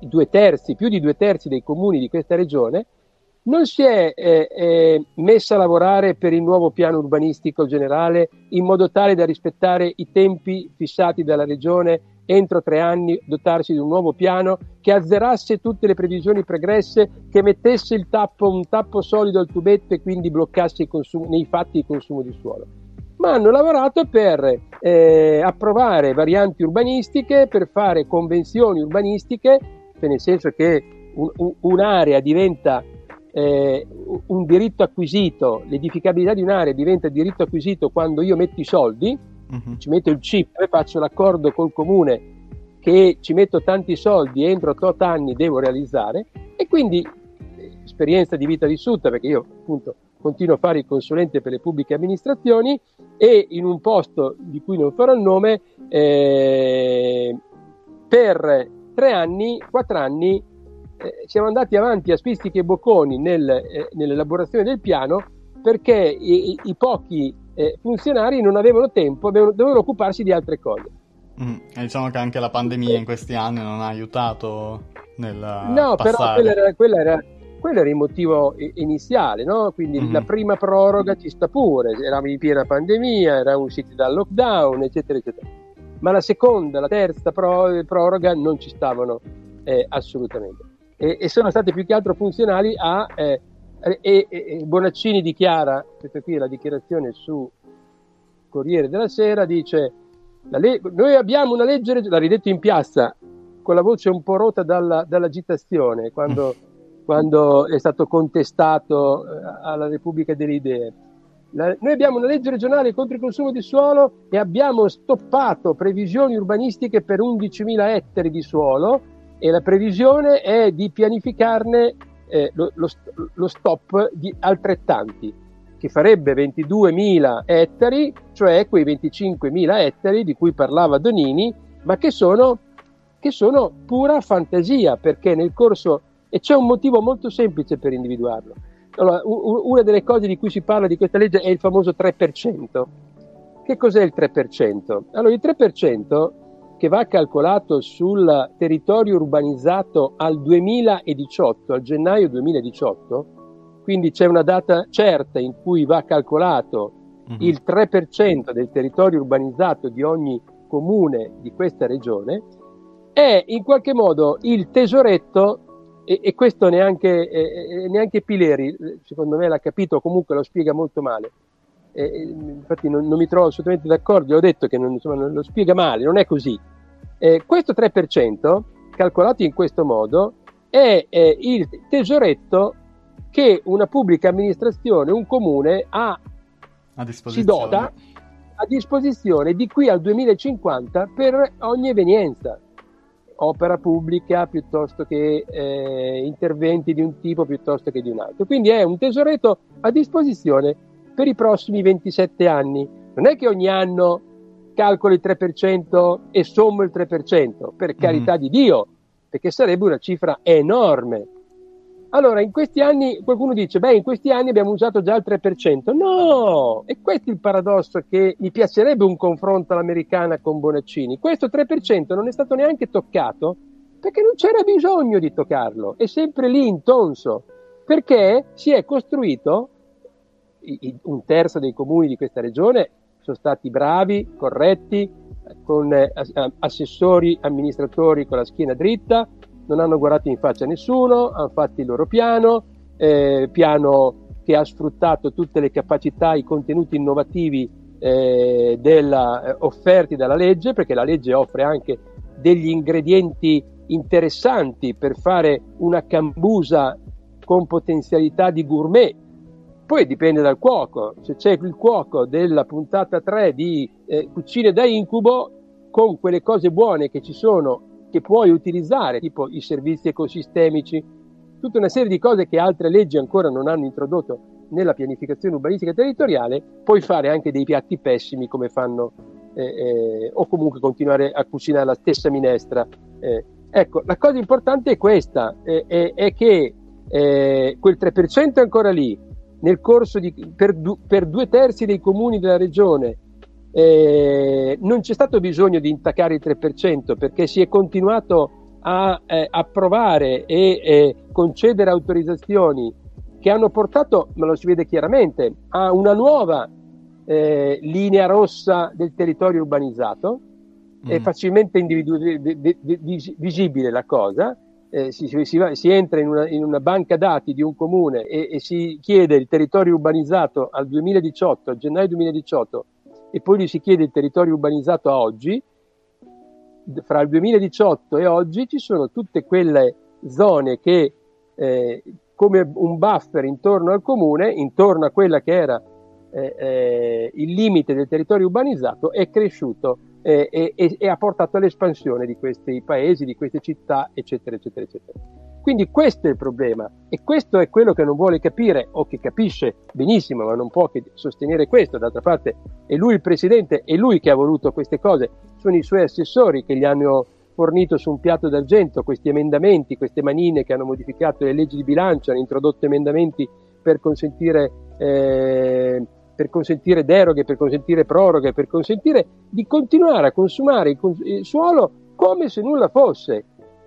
due terzi, più di due terzi dei comuni di questa regione, non si è eh, eh, messa a lavorare per il nuovo piano urbanistico generale in modo tale da rispettare i tempi fissati dalla regione entro tre anni dotarsi di un nuovo piano che azzerasse tutte le previsioni pregresse, che mettesse tappo, un tappo solido al tubetto e quindi bloccasse consumo, nei fatti il consumo di suolo ma hanno lavorato per eh, approvare varianti urbanistiche, per fare convenzioni urbanistiche, cioè nel senso che un, un, un'area diventa eh, un diritto acquisito, l'edificabilità di un'area diventa diritto acquisito quando io metto i soldi, uh-huh. ci metto il chip e faccio l'accordo col comune che ci metto tanti soldi e entro 8 anni devo realizzare e quindi eh, esperienza di vita vissuta perché io appunto continuo a fare il consulente per le pubbliche amministrazioni e in un posto di cui non farò il nome, eh, per tre anni, quattro anni, eh, siamo andati avanti a spistichi e bocconi nel, eh, nell'elaborazione del piano perché i, i pochi eh, funzionari non avevano tempo, avevano, dovevano occuparsi di altre cose. Mm, diciamo che anche la pandemia in questi anni non ha aiutato nel No, passare. però quella era, quella era quello era il motivo iniziale, no? Quindi mm-hmm. la prima proroga ci sta pure, eravamo in piena pandemia, eravamo usciti dal lockdown, eccetera, eccetera. Ma la seconda, la terza pro- proroga non ci stavano eh, assolutamente. E, e, sono state più che altro funzionali a... Eh, e, e, Bonaccini dichiara, questa qui è la dichiarazione su Corriere della Sera, dice le- noi abbiamo una legge, l'ha ridetto in piazza con la voce un po' rotta dalla, dall'agitazione, quando quando è stato contestato eh, alla Repubblica delle Idee. La, noi abbiamo una legge regionale contro il consumo di suolo e abbiamo stoppato previsioni urbanistiche per 11.000 ettari di suolo e la previsione è di pianificarne eh, lo, lo, lo, stop di altrettanti, che farebbe 22.000 ettari, cioè quei 25.000 ettari di cui parlava Donini, ma che sono, che sono pura fantasia, perché nel corso, e c'è un motivo molto semplice per individuarlo. Allora, una delle cose di cui si parla di questa legge è il famoso 3%. Che cos'è il 3%? Allora, il 3% che va calcolato sul territorio urbanizzato al 2018, al gennaio 2018, quindi c'è una data certa in cui va calcolato uh-huh. il 3% del territorio urbanizzato di ogni comune di questa regione, è in qualche modo il tesoretto, e, e questo neanche, eh, neanche Pileri, secondo me l'ha capito, comunque lo spiega molto male. Eh, infatti non, non, mi trovo assolutamente d'accordo, ho detto che non, insomma, non lo spiega male, non è così. Eh, questo 3%, calcolato in questo modo, è il tesoretto che una pubblica amministrazione, un comune, ha, si dota a disposizione di qui al 2050 per ogni evenienza, opera pubblica piuttosto che eh, interventi di un tipo piuttosto che di un altro. Quindi è un tesoretto a disposizione per i prossimi 27 anni. Non è che ogni anno calcolo il 3% e sommo il 3%, per carità mm. di Dio, perché sarebbe una cifra enorme. Allora, in questi anni qualcuno dice, beh, in questi anni abbiamo usato già il 3%. No! E questo è il paradosso che mi piacerebbe un confronto all'americana con Bonaccini. Questo 3% non è stato neanche toccato perché non c'era bisogno di toccarlo, è sempre lì intonso, perché si è costruito, un terzo dei comuni di questa regione sono stati bravi, corretti, con eh, assessori, amministratori con la schiena dritta, non hanno guardato in faccia nessuno, hanno fatto il loro piano, eh, piano che ha sfruttato tutte le capacità, i contenuti innovativi eh, della, eh, offerti dalla legge, perché la legge offre anche degli ingredienti interessanti per fare una cambusa con potenzialità di gourmet. Poi dipende dal cuoco, se c'è il cuoco della puntata 3 di eh, Cucine da incubo, con quelle cose buone che ci sono che puoi utilizzare, tipo i servizi ecosistemici, tutta una serie di cose che altre leggi ancora non hanno introdotto nella pianificazione urbanistica territoriale, puoi fare anche dei piatti pessimi come fanno, eh, eh, o comunque continuare a cucinare la stessa minestra. Eh. Ecco, la cosa importante è questa, è che eh, quel 3% è ancora lì, nel corso di, per, du, per due terzi dei comuni della regione eh, non c'è stato bisogno di intaccare il 3% perché si è continuato a eh, approvare e eh, concedere autorizzazioni che hanno portato, ma lo si vede chiaramente, a una nuova eh, linea rossa del territorio urbanizzato. Mm. È facilmente individu- visibile la cosa. Eh, si, si, va, si, entra in una, in una, banca dati di un comune e, e si chiede il territorio urbanizzato al 2018, a gennaio 2018, e poi gli si chiede il territorio urbanizzato a oggi, fra il 2018 e oggi ci sono tutte quelle zone che eh, come un buffer intorno al comune, intorno a quella che era eh, eh, il limite del territorio urbanizzato, è cresciuto eh, e, e ha portato all'espansione di questi paesi, di queste città, eccetera, eccetera, eccetera. Quindi questo è il problema. E questo è quello che non vuole capire o che capisce benissimo ma non può che sostenere questo. D'altra parte è lui il presidente, è lui che ha voluto queste cose, sono i suoi assessori che gli hanno fornito su un piatto d'argento questi emendamenti, queste manine che hanno modificato le leggi di bilancio, hanno introdotto emendamenti per consentire, eh, per consentire deroghe, per consentire proroghe, per consentire di continuare a consumare il, il suolo come se nulla fosse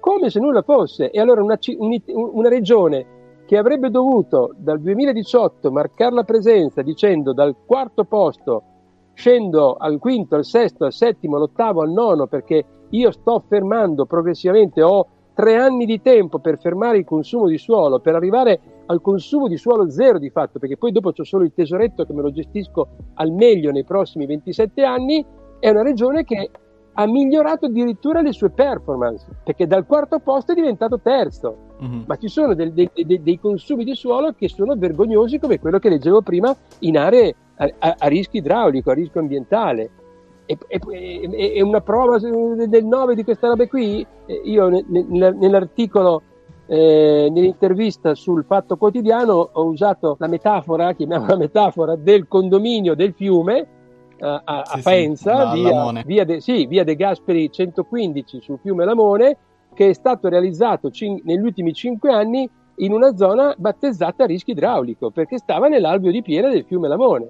come se nulla fosse. E allora una, una regione che avrebbe dovuto dal 2018 marcare la presenza dicendo dal quarto posto scendo al quinto, al sesto, al settimo, all'ottavo, al nono perché io sto fermando progressivamente, ho tre anni di tempo per fermare il consumo di suolo, per arrivare al consumo di suolo zero di fatto, perché poi dopo c'ho solo il tesoretto che me lo gestisco al meglio nei prossimi 27 anni, è una regione che ha migliorato addirittura le sue performance, perché dal quarto posto è diventato terzo. Mm-hmm. Ma ci sono del, del, del, dei consumi di suolo che sono vergognosi, come quello che leggevo prima, in aree a, a, a rischio idraulico, a rischio ambientale. E, e, e, una prova del 9 di questa roba qui, io nell'articolo eh, nell'intervista sul Fatto Quotidiano ho usato la metafora, chiamiamola (laughs) metafora, del condominio del fiume a, a Faenza, sì, via, via, de, sì, via, De, Gasperi 115 sul fiume Lamone, che è stato realizzato cin- negli ultimi cinque anni in una zona battezzata a rischio idraulico, perché stava nell'alveo di piena del fiume Lamone.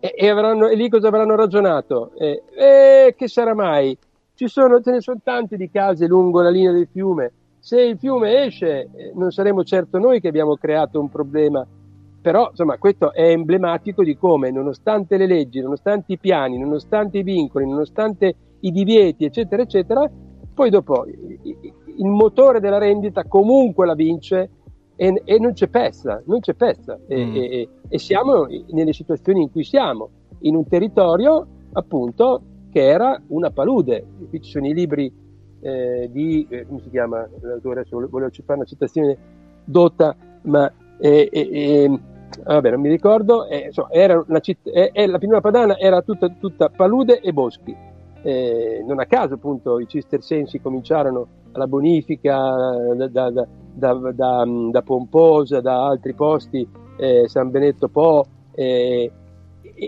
E, e, avranno, e lì cosa avranno ragionato? Eh, eh, che sarà mai? Ci sono, ce ne sono tante di case lungo la linea del fiume. Se il fiume esce, eh, non saremo certo noi che abbiamo creato un problema. Però, insomma, questo è emblematico di come, nonostante le leggi, nonostante i piani, nonostante i vincoli, nonostante i divieti, eccetera, eccetera, poi dopo il motore della rendita comunque la vince e, e non c'è pezza, non c'è pezza. E, mm. e, e, siamo nelle situazioni in cui siamo, in un territorio appunto che era una palude. Qui ci sono i libri eh, di, eh, come si chiama l'autore, adesso volevo fare una citazione dotta, ma eh, vabbè, non mi ricordo, eh, insomma, era una citt- la Pianura Padana era tutta, tutta palude e boschi. non a caso appunto i cistercensi cominciarono alla bonifica da, da, da, da, da Pomposa, da altri posti, San Benedetto Po, e,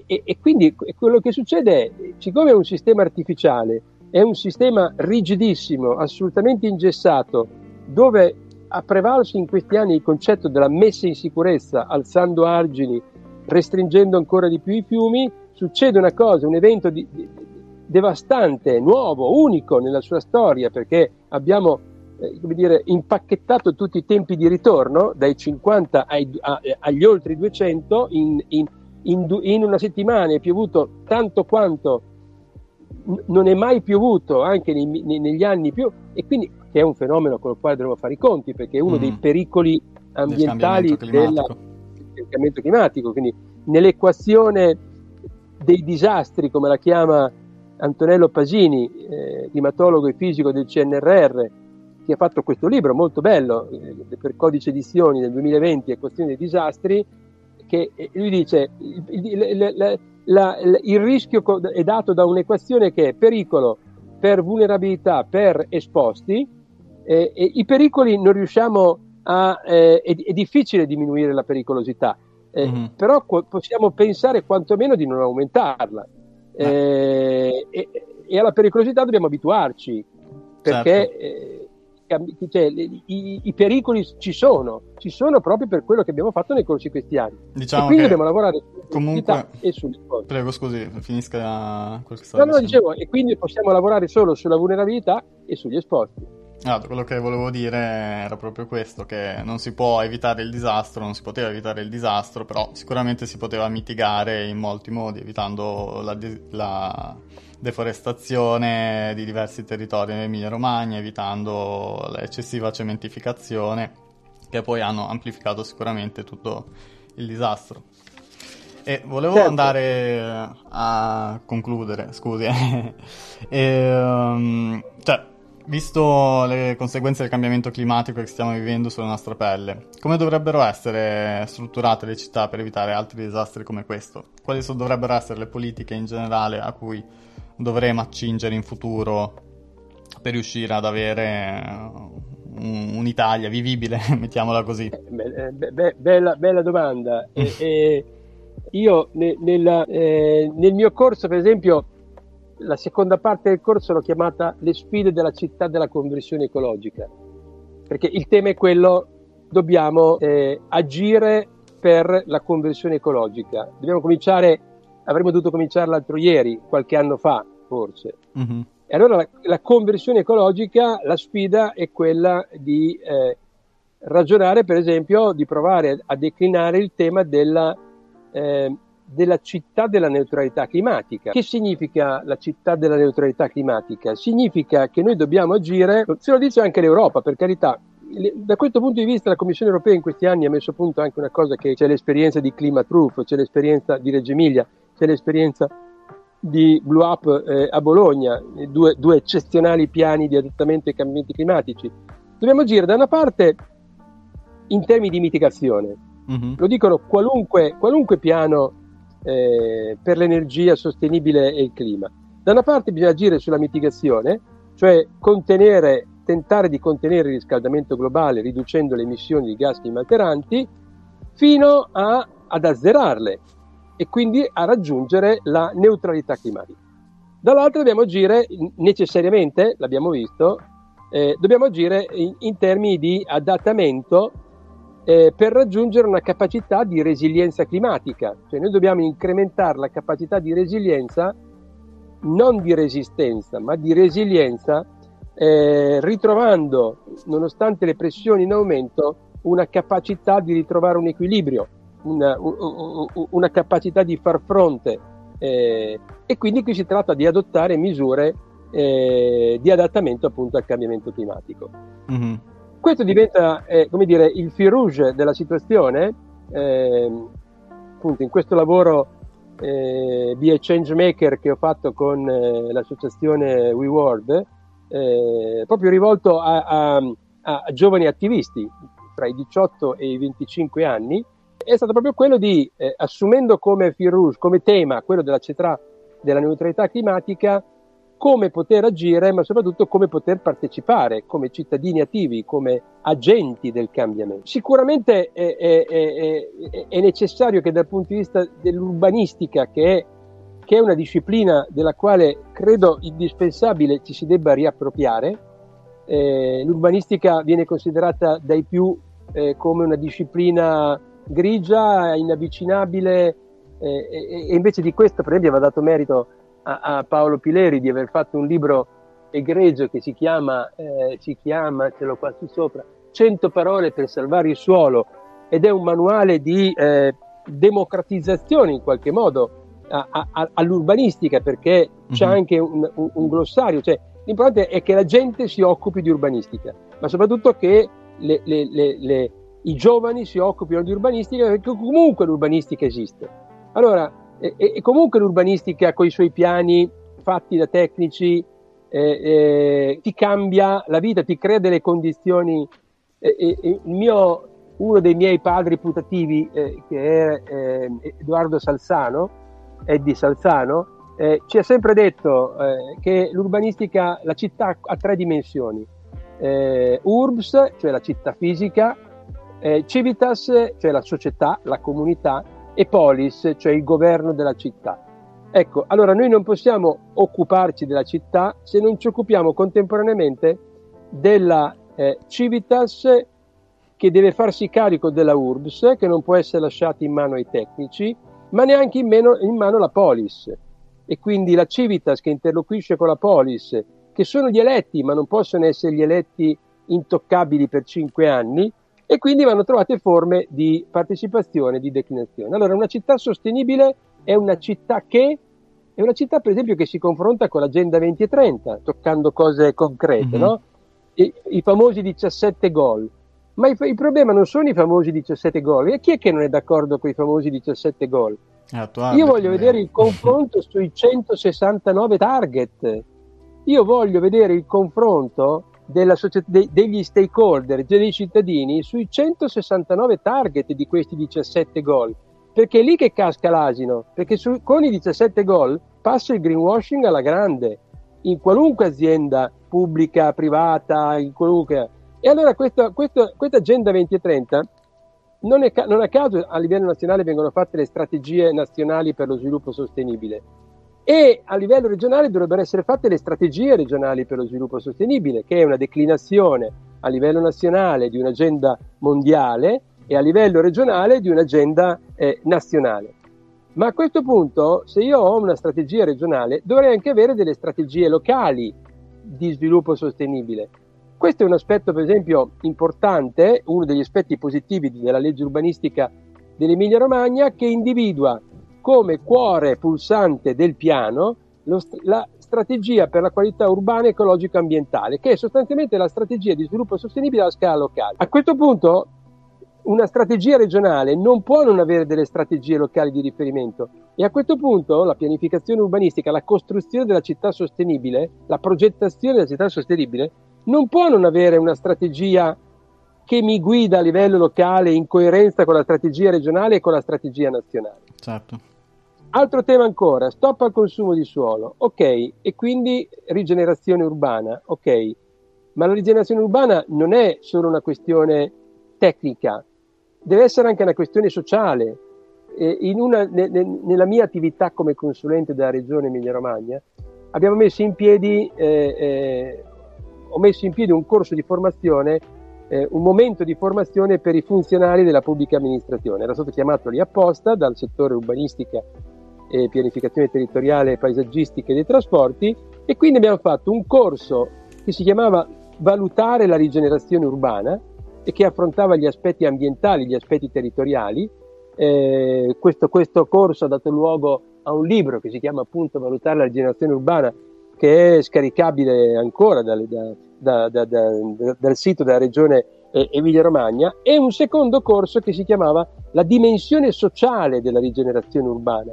e, e, quindi quello che succede è, siccome è un sistema artificiale, è un sistema rigidissimo, assolutamente ingessato, dove ha prevalso in questi anni il concetto della messa in sicurezza, alzando argini, restringendo ancora di più i fiumi, succede una cosa, un evento di, di, devastante, nuovo, unico nella sua storia, perché abbiamo eh, dire, impacchettato tutti i tempi di ritorno, dai 50 ai, a, agli oltre 200, in, in, in, in una settimana è piovuto tanto quanto non è mai piovuto anche nei, negli anni più e quindi che è un fenomeno con il quale dovremmo fare i conti perché è uno mm. dei pericoli ambientali del cambiamento climatico quindi nell'equazione dei disastri come la chiama Antonello Pasini eh, climatologo e fisico del CNRR che ha fatto questo libro molto bello eh, per codice edizioni del 2020 a questione dei disastri che eh, lui dice il, il, il, la, il rischio è dato da un'equazione che è pericolo per vulnerabilità per esposti eh, e i pericoli non riusciamo a eh, è, è, difficile diminuire la pericolosità eh, mm-hmm. però co- possiamo pensare quantomeno di non aumentarla eh, e, e, alla pericolosità dobbiamo abituarci perché certo eh, cioè, i, i, pericoli ci sono, ci sono proprio per quello che abbiamo fatto nei corsi di questi anni. Diciamo e quindi dobbiamo lavorare comunque e sugli sport. Prego, scusi, finisca quel che no, no, dicevo, e quindi possiamo lavorare solo sulla vulnerabilità e sugli esposti. Ah, quello che volevo dire era proprio questo, che non si può evitare il disastro, non si poteva evitare il disastro, però sicuramente si poteva mitigare in molti modi, evitando la, la deforestazione di diversi territori in Emilia Romagna, evitando l'eccessiva cementificazione, che poi hanno amplificato sicuramente tutto il disastro. E volevo certo. andare a concludere, scusi. (laughs) e, um, cioè, Visto le conseguenze del cambiamento climatico che stiamo vivendo sulla nostra pelle, come dovrebbero essere strutturate le città per evitare altri disastri come questo? Quali so, dovrebbero essere le politiche in generale a cui dovremo accingere in futuro per riuscire ad avere un, un'Italia vivibile, (laughs) mettiamola così? Be- be- bella, bella, domanda. e, e io ne, nella, eh, nel mio corso, per esempio, la seconda parte del corso l'ho chiamata Le sfide della città della conversione ecologica, perché il tema è quello, dobbiamo eh, agire per la conversione ecologica. Dobbiamo cominciare, avremmo dovuto cominciare l'altro ieri, qualche anno fa forse. Mm-hmm. E allora la, la, conversione ecologica, la sfida è quella di eh, ragionare, per esempio, di provare a declinare il tema della eh, della città della neutralità climatica. Che significa la città della neutralità climatica? Significa che noi dobbiamo agire, se lo dice anche l'Europa, per carità, da questo punto di vista la Commissione europea in questi anni ha messo a punto anche una cosa che c'è l'esperienza di Clima Truth, c'è l'esperienza di Reggio Emilia, c'è l'esperienza di Blue Up eh, a Bologna, due, due, eccezionali piani di adattamento ai cambiamenti climatici. Dobbiamo agire da una parte in termini di mitigazione, mm-hmm. lo dicono qualunque, qualunque piano eh, per l'energia sostenibile e il clima. Da una parte bisogna agire sulla mitigazione, cioè contenere tentare di contenere il riscaldamento globale riducendo le emissioni di gas climalteranti fino a, ad azzerarle e quindi a raggiungere la neutralità climatica. Dall'altro dobbiamo agire necessariamente, l'abbiamo visto, eh, dobbiamo agire in, in, termini di adattamento eh, per raggiungere una capacità di resilienza climatica, cioè noi dobbiamo incrementare la capacità di resilienza, non di resistenza, ma di resilienza, eh, ritrovando, nonostante le pressioni in aumento, una capacità di ritrovare un equilibrio, una, una capacità di far fronte eh, e quindi qui si tratta di adottare misure eh, di adattamento appunto al cambiamento climatico. Mm-hmm. Questo diventa, eh, come dire, il fil rouge della situazione, ehm, appunto in questo lavoro eh, Be a Changemaker che ho fatto con eh, l'associazione WeWorld, eh, proprio rivolto a, a, a, giovani attivisti tra i 18 e i 25 anni, è stato proprio quello di, eh, assumendo come fil rouge, come tema quello della, cetra, della neutralità climatica, come poter agire, ma soprattutto come poter partecipare come cittadini attivi, come agenti del cambiamento. Sicuramente è, è, è, è necessario che dal punto di vista dell'urbanistica, che, che è, una disciplina della quale credo indispensabile ci si debba riappropriare, eh, l'urbanistica viene considerata dai più eh, come una disciplina grigia, inavvicinabile, eh, e, invece di questo, per esempio, va dato merito a, a, Paolo Pileri di aver fatto un libro egregio che si chiama, eh, si chiama, ce l'ho qua su sopra, 100 parole per salvare il suolo, ed è un manuale di eh, democratizzazione in qualche modo a, a, all'urbanistica, perché mm-hmm. c'è mhm. anche un, un, un glossario, cioè l'importante è che la gente si occupi di urbanistica, ma soprattutto che le, le, le, i giovani si occupino di urbanistica perché comunque l'urbanistica esiste. Allora, e, e comunque l'urbanistica con i suoi piani fatti da tecnici eh, eh, ti cambia la vita, ti crea delle condizioni. Eh, mio, uno dei miei padri putativi, eh, che è eh, Edoardo Salzano, Eddie Salzano, eh, ci ha sempre detto che l'urbanistica, la città ha tre dimensioni. urbs, cioè la città fisica, eh, civitas, cioè la società, la comunità, e polis, cioè il governo della città. Ecco, allora noi non possiamo occuparci della città se non ci occupiamo contemporaneamente della eh, civitas che deve farsi carico della urbs, che non può essere lasciata in mano ai tecnici, ma neanche in, meno, in mano la polis. E quindi la civitas che interloquisce con la polis, che sono gli eletti, ma non possono essere gli eletti intoccabili per cinque anni, e quindi vanno trovate forme di partecipazione, di declinazione. Allora, una città sostenibile è una città che è una città, per esempio, che si confronta con l'Agenda 2030, toccando cose concrete, mm-hmm. no? I, I, famosi 17 gol. Ma il, il, problema non sono i famosi 17 gol. E chi è che non è d'accordo con i famosi 17 gol? Io voglio vedere il confronto sui 169 target. Io voglio vedere il confronto società, de, degli stakeholder, dei cittadini, sui 169 target di questi 17 gol. Perché è lì che casca l'asino, perché su, con i 17 gol passa il greenwashing alla grande, in qualunque azienda pubblica, privata, in qualunque... E allora questa, questa, questa Agenda 2030 non, è, non a caso a livello nazionale vengono fatte le strategie nazionali per lo sviluppo sostenibile e a livello regionale dovrebbero essere fatte le strategie regionali per lo sviluppo sostenibile, che è una declinazione a livello nazionale di un'agenda mondiale e a livello regionale di un'agenda eh, nazionale. Ma a questo punto, se io ho una strategia regionale, dovrei anche avere delle strategie locali di sviluppo sostenibile. Questo è un aspetto, per esempio, importante, uno degli aspetti positivi della legge urbanistica dell'Emilia Romagna, che individua come cuore pulsante del piano lo, la strategia per la qualità urbana, ecologica e ambientale, che è sostanzialmente la strategia di sviluppo sostenibile alla scala locale. A questo punto una strategia regionale non può non avere delle strategie locali di riferimento e a questo punto la pianificazione urbanistica, la costruzione della città sostenibile, la progettazione della città sostenibile non può non avere una strategia che mi guida a livello locale in coerenza con la strategia regionale e con la strategia nazionale. Certo. Altro tema ancora, stop al consumo di suolo, ok, e quindi rigenerazione urbana, ok. Ma la rigenerazione urbana non è solo una questione tecnica, deve essere anche una questione sociale. Una, ne, ne, nella mia attività come consulente della regione Emilia-Romagna abbiamo messo in piedi, eh, eh, ho messo in piedi un corso di formazione, eh, un momento di formazione per i funzionari della pubblica amministrazione. Era stato chiamato lì apposta dal settore urbanistica e pianificazione territoriale, paesaggistica e dei trasporti e quindi abbiamo fatto un corso che si chiamava Valutare la rigenerazione urbana e che affrontava gli aspetti ambientali, gli aspetti territoriali. Eh, questo, questo corso ha dato luogo a un libro che si chiama appunto Valutare la rigenerazione urbana, che è scaricabile ancora dal, da, da, da, dal sito della regione Emilia-Romagna, e un secondo corso che si chiamava La dimensione sociale della rigenerazione urbana.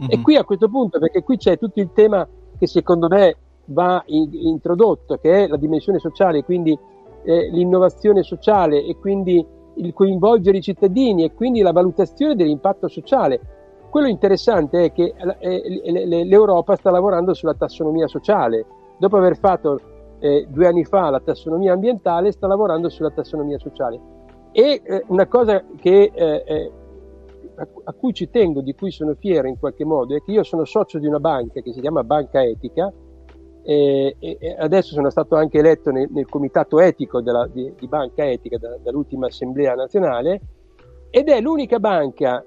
Mm-hmm. E mhm. qui a questo punto, perché qui c'è tutto il tema che secondo me va in, introdotto, che è la dimensione sociale, quindi eh, l'innovazione sociale e quindi il coinvolgere i cittadini e quindi la valutazione dell'impatto sociale. Quello interessante è che eh, l'Europa sta lavorando sulla tassonomia sociale. Dopo aver fatto eh, due anni fa la tassonomia ambientale, sta lavorando sulla tassonomia sociale. E eh, una cosa che eh, eh, a, cui ci tengo, di cui sono fiero in qualche modo, è che io sono socio di una banca che si chiama Banca Etica e, e adesso sono stato anche eletto nel, nel comitato etico della, di, di, Banca Etica da, dall'ultima assemblea nazionale ed è l'unica banca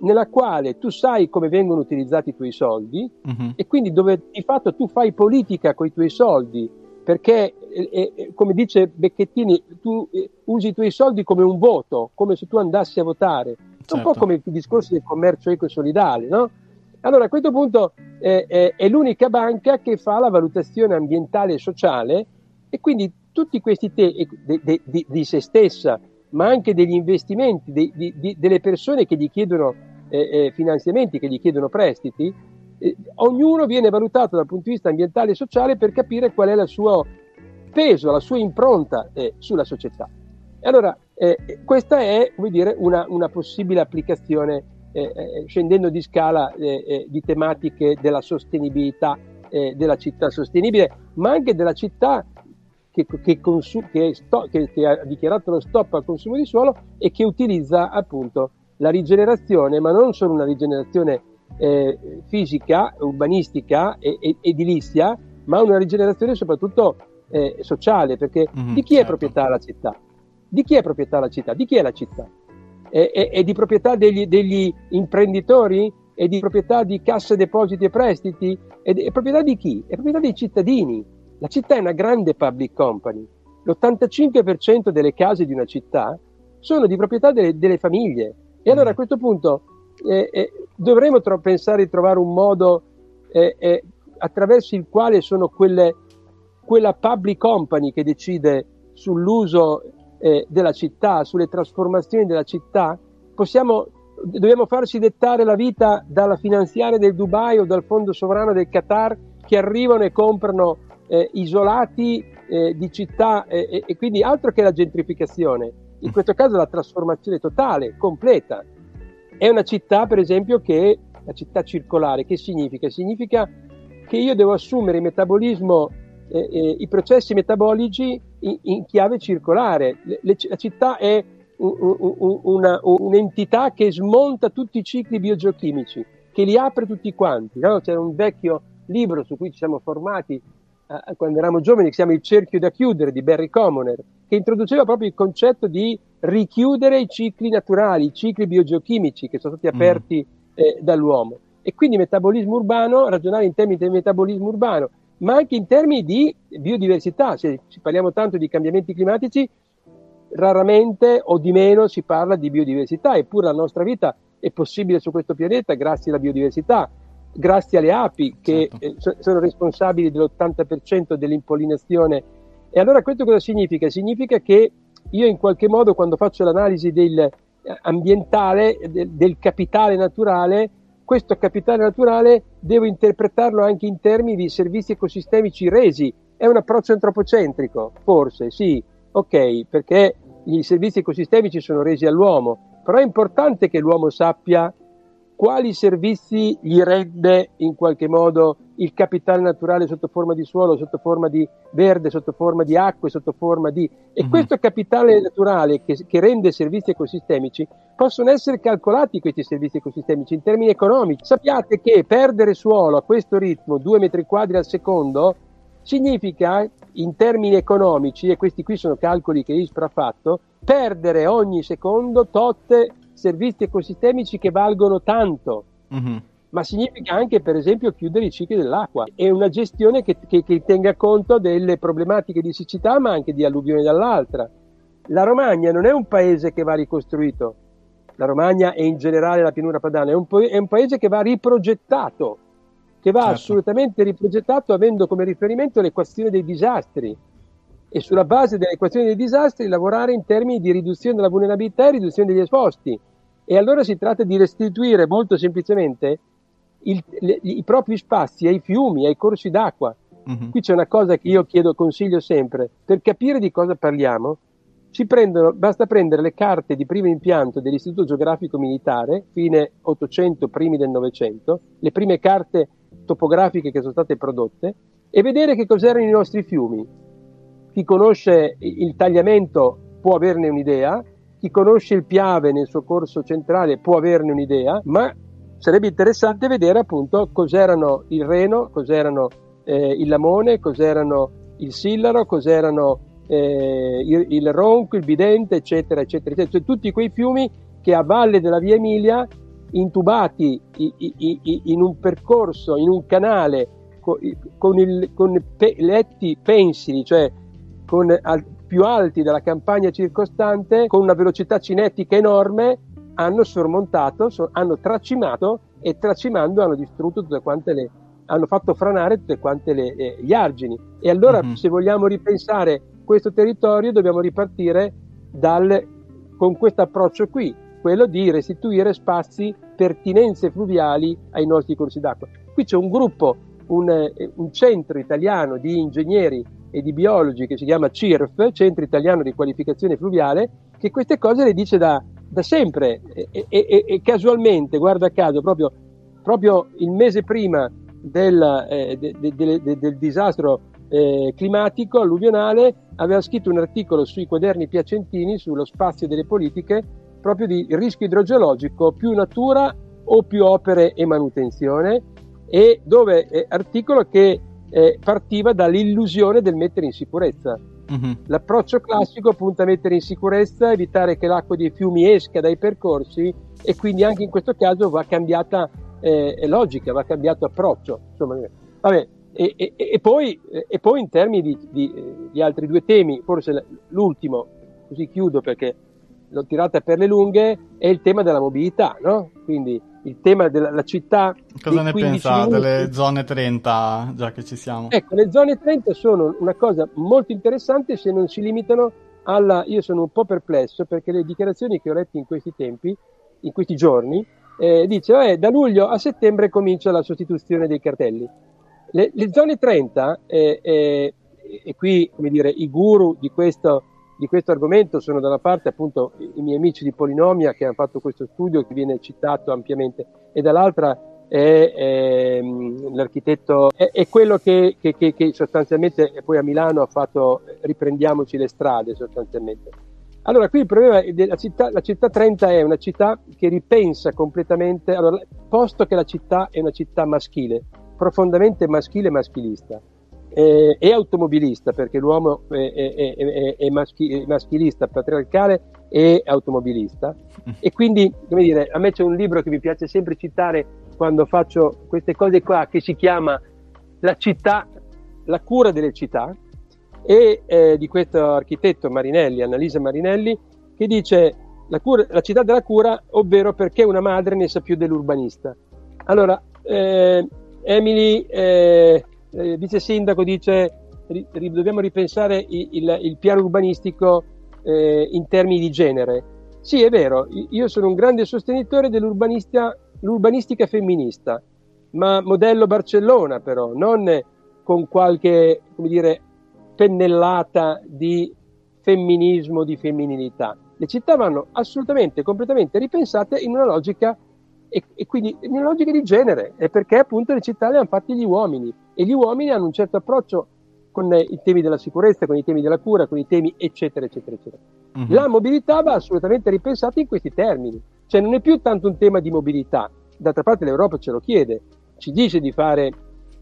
nella quale tu sai come vengono utilizzati i tuoi soldi uh-huh. e quindi dove di fatto tu fai politica con i tuoi soldi perché eh, eh, come dice Becchettini tu eh, usi i tuoi soldi come un voto, come se tu andassi a votare certo. un po' certo. come il discorso del commercio eco e solidale, no? Allora a questo punto eh, eh, è l'unica banca che fa la valutazione ambientale e sociale e quindi tutti questi temi de, de, de, di se stessa, ma anche degli investimenti, delle persone che gli chiedono eh, eh, finanziamenti, che gli chiedono prestiti, eh, ognuno viene valutato dal punto di vista ambientale e sociale per capire qual è il suo peso, la sua impronta eh, sulla società. E allora questa è dire, una, una possibile applicazione eh, eh, scendendo di scala eh, eh, di tematiche della sostenibilità della città sostenibile, ma anche della città che, che, consu- che, sto- che, ha dichiarato lo stop al consumo di suolo e che utilizza appunto la rigenerazione, ma non solo una rigenerazione eh, fisica, urbanistica e, e, edilizia, ma una rigenerazione soprattutto eh, sociale, perché mm, di chi certo. è proprietà la città? Di chi è proprietà la città? Di chi è la città? è, è, è di proprietà degli, degli, imprenditori, è di proprietà di casse depositi e prestiti, è, è proprietà di chi? È proprietà dei cittadini. La città è una grande public company. L'85% delle case di una città sono di proprietà delle, delle famiglie. E allora a mm. questo punto eh, eh, dovremmo tro- pensare di trovare un modo eh, eh, attraverso il quale sono quelle, quella public company che decide sull'uso eh, della città, sulle trasformazioni della città, possiamo, dobbiamo farci dettare la vita dalla finanziaria del Dubai o dal fondo sovrano del Qatar che arrivano e comprano eh, isolati eh, di città e quindi altro che la gentrificazione, in questo caso la trasformazione totale, completa. È una città, per esempio, che è la città circolare. Che significa? Significa che io devo assumere il metabolismo eh, eh, i processi metabolici in, in chiave circolare. Le, le, la città è un, un, una, un'entità che smonta tutti i cicli biogeochimici, che li apre tutti quanti. No? C'era un vecchio libro su cui ci siamo formati eh, quando eravamo giovani, che si chiama Il cerchio da chiudere di Barry Commoner, che introduceva proprio il concetto di richiudere i cicli naturali, i cicli biogeochimici che sono stati mm. aperti mm. eh, dall'uomo. E quindi metabolismo urbano, ragionare in termini di metabolismo urbano, ma anche in termini di biodiversità. Se parliamo tanto di cambiamenti climatici, raramente o di meno si parla di biodiversità, eppure la nostra vita è possibile su questo pianeta grazie alla biodiversità, grazie alle api che certo. eh, sono responsabili dell'80% dell'impollinazione. E allora questo cosa significa? Significa che io in qualche modo quando faccio l'analisi del, eh, ambientale, del, del capitale naturale, questo capitale naturale devo interpretarlo anche in termini di servizi ecosistemici resi. È un approccio antropocentrico? Forse, sì, ok, perché i servizi ecosistemici sono resi all'uomo, però è importante che l'uomo sappia quali servizi gli rende in qualche modo il capitale naturale sotto forma di suolo, sotto forma di verde, sotto forma di acque, sotto forma di... E mm-hmm. questo capitale naturale che, che, rende servizi ecosistemici possono essere calcolati questi servizi ecosistemici in termini economici. Sappiate che perdere suolo a questo ritmo, 2 metri quadri al secondo, significa in termini economici, e questi qui sono calcoli che ISPRA ha fatto, perdere ogni secondo tot servizi ecosistemici che valgono tanto. Mm-hmm ma significa anche per esempio chiudere i cicli dell'acqua e una gestione che, che, che, tenga conto delle problematiche di siccità ma anche di alluvione dall'altra. La Romagna non è un paese che va ricostruito, la Romagna e in generale la pianura padana è un, po- è un paese che va riprogettato, che va certo. assolutamente riprogettato avendo come riferimento l'equazione dei disastri e sulla base dell'equazione dei disastri lavorare in termini di riduzione della vulnerabilità e riduzione degli esposti. E allora si tratta di restituire molto semplicemente il, le, i propri spazi ai fiumi, ai corsi d'acqua. Uh-huh. Qui c'è una cosa che io chiedo, consiglio sempre, per capire di cosa parliamo, prendono, basta prendere le carte di primo impianto dell'Istituto Geografico Militare, fine 800, primi del 900, le prime carte topografiche che sono state prodotte, e vedere che cos'erano i nostri fiumi. Chi conosce il tagliamento può averne un'idea, chi conosce il Piave nel suo corso centrale può averne un'idea, ma sarebbe interessante vedere appunto cos'erano il Reno, cos'erano eh, il Lamone, cos'erano il Sillaro, cos'erano eh, il, il, Ronco, il Bidente, eccetera, eccetera, eccetera. Cioè, tutti quei fiumi che a valle della Via Emilia, intubati i, i, i, in un percorso, in un canale con, il, con pe, letti pensili, cioè con, al, più alti della campagna circostante, con una velocità cinetica enorme, hanno sormontato, so, hanno tracimato e tracimando hanno distrutto tutte quante le, hanno fatto franare tutte quante le, eh, gli argini. E allora mm-hmm. se vogliamo ripensare questo territorio dobbiamo ripartire dal, con questo approccio qui, quello di restituire spazi, pertinenze fluviali ai nostri corsi d'acqua. Qui c'è un gruppo, un, eh, un centro italiano di ingegneri e di biologi che si chiama CIRF, Centro Italiano di Qualificazione Fluviale, che queste cose le dice da, da sempre. E, e, e, casualmente, guarda caso, proprio, proprio il mese prima del, eh, de, de, de, del disastro eh, climatico alluvionale aveva scritto un articolo sui quaderni piacentini sullo spazio delle politiche proprio di rischio idrogeologico, più natura o più opere e manutenzione, e dove eh, articolo che eh, partiva dall'illusione del mettere in sicurezza. Uh-huh. L'approccio classico punta a mettere in sicurezza, evitare che l'acqua dei fiumi esca dai percorsi e quindi anche in questo caso va cambiata eh, logica, va cambiato approccio. Insomma, vabbè, e, e, e, poi, e, poi, in termini di, di, di, altri due temi, forse l'ultimo, così chiudo perché l'ho tirata per le lunghe, è il tema della mobilità, no? Quindi il tema della città. Cosa ne pensa minuti. delle zone 30, già che ci siamo? Ecco, le zone 30 sono una cosa molto interessante se non si limitano alla... Io sono un po' perplesso perché le dichiarazioni che ho letto in questi tempi, in questi giorni, eh, dice eh, da luglio a settembre comincia la sostituzione dei cartelli. Le, le zone 30, eh, eh, e qui come dire, i guru di questo di questo argomento sono da una parte appunto i miei amici di Polinomia che hanno fatto questo studio che viene citato ampiamente e dall'altra è, è l'architetto è, è quello che, che, che, che, sostanzialmente poi a Milano ha fatto riprendiamoci le strade sostanzialmente. Allora qui il problema è della città, la città 30 è una città che ripensa completamente, allora, posto che la città è una città maschile, profondamente maschile e maschilista, eh, è automobilista perché l'uomo è, è, è, è maschi, maschilista, patriarcale e automobilista e quindi come dire, a me c'è un libro che mi piace sempre citare quando faccio queste cose qua che si chiama La città, la cura delle città e eh, di questo architetto Marinelli, Annalisa Marinelli, che dice la, cura, la città della cura, ovvero perché una madre ne sa più dell'urbanista. Allora, eh, Emily eh, eh, vice sindaco dice ri, dobbiamo ripensare il, il, il piano urbanistico eh, in termini di genere. Sì, è vero, io sono un grande sostenitore dell'urbanistica femminista, ma modello Barcellona però, non con qualche, dire, pennellata di femminismo, di femminilità. Le città vanno assolutamente, completamente ripensate in una logica E, e, quindi è una logica di genere, è perché appunto le città le hanno fatte gli uomini e gli uomini hanno un certo approccio con i temi della sicurezza, con i temi della cura, con i temi eccetera eccetera eccetera. Uh-huh. La mobilità va assolutamente ripensata in questi termini, cioè non è più tanto un tema di mobilità, d'altra parte l'Europa ce lo chiede, ci dice di fare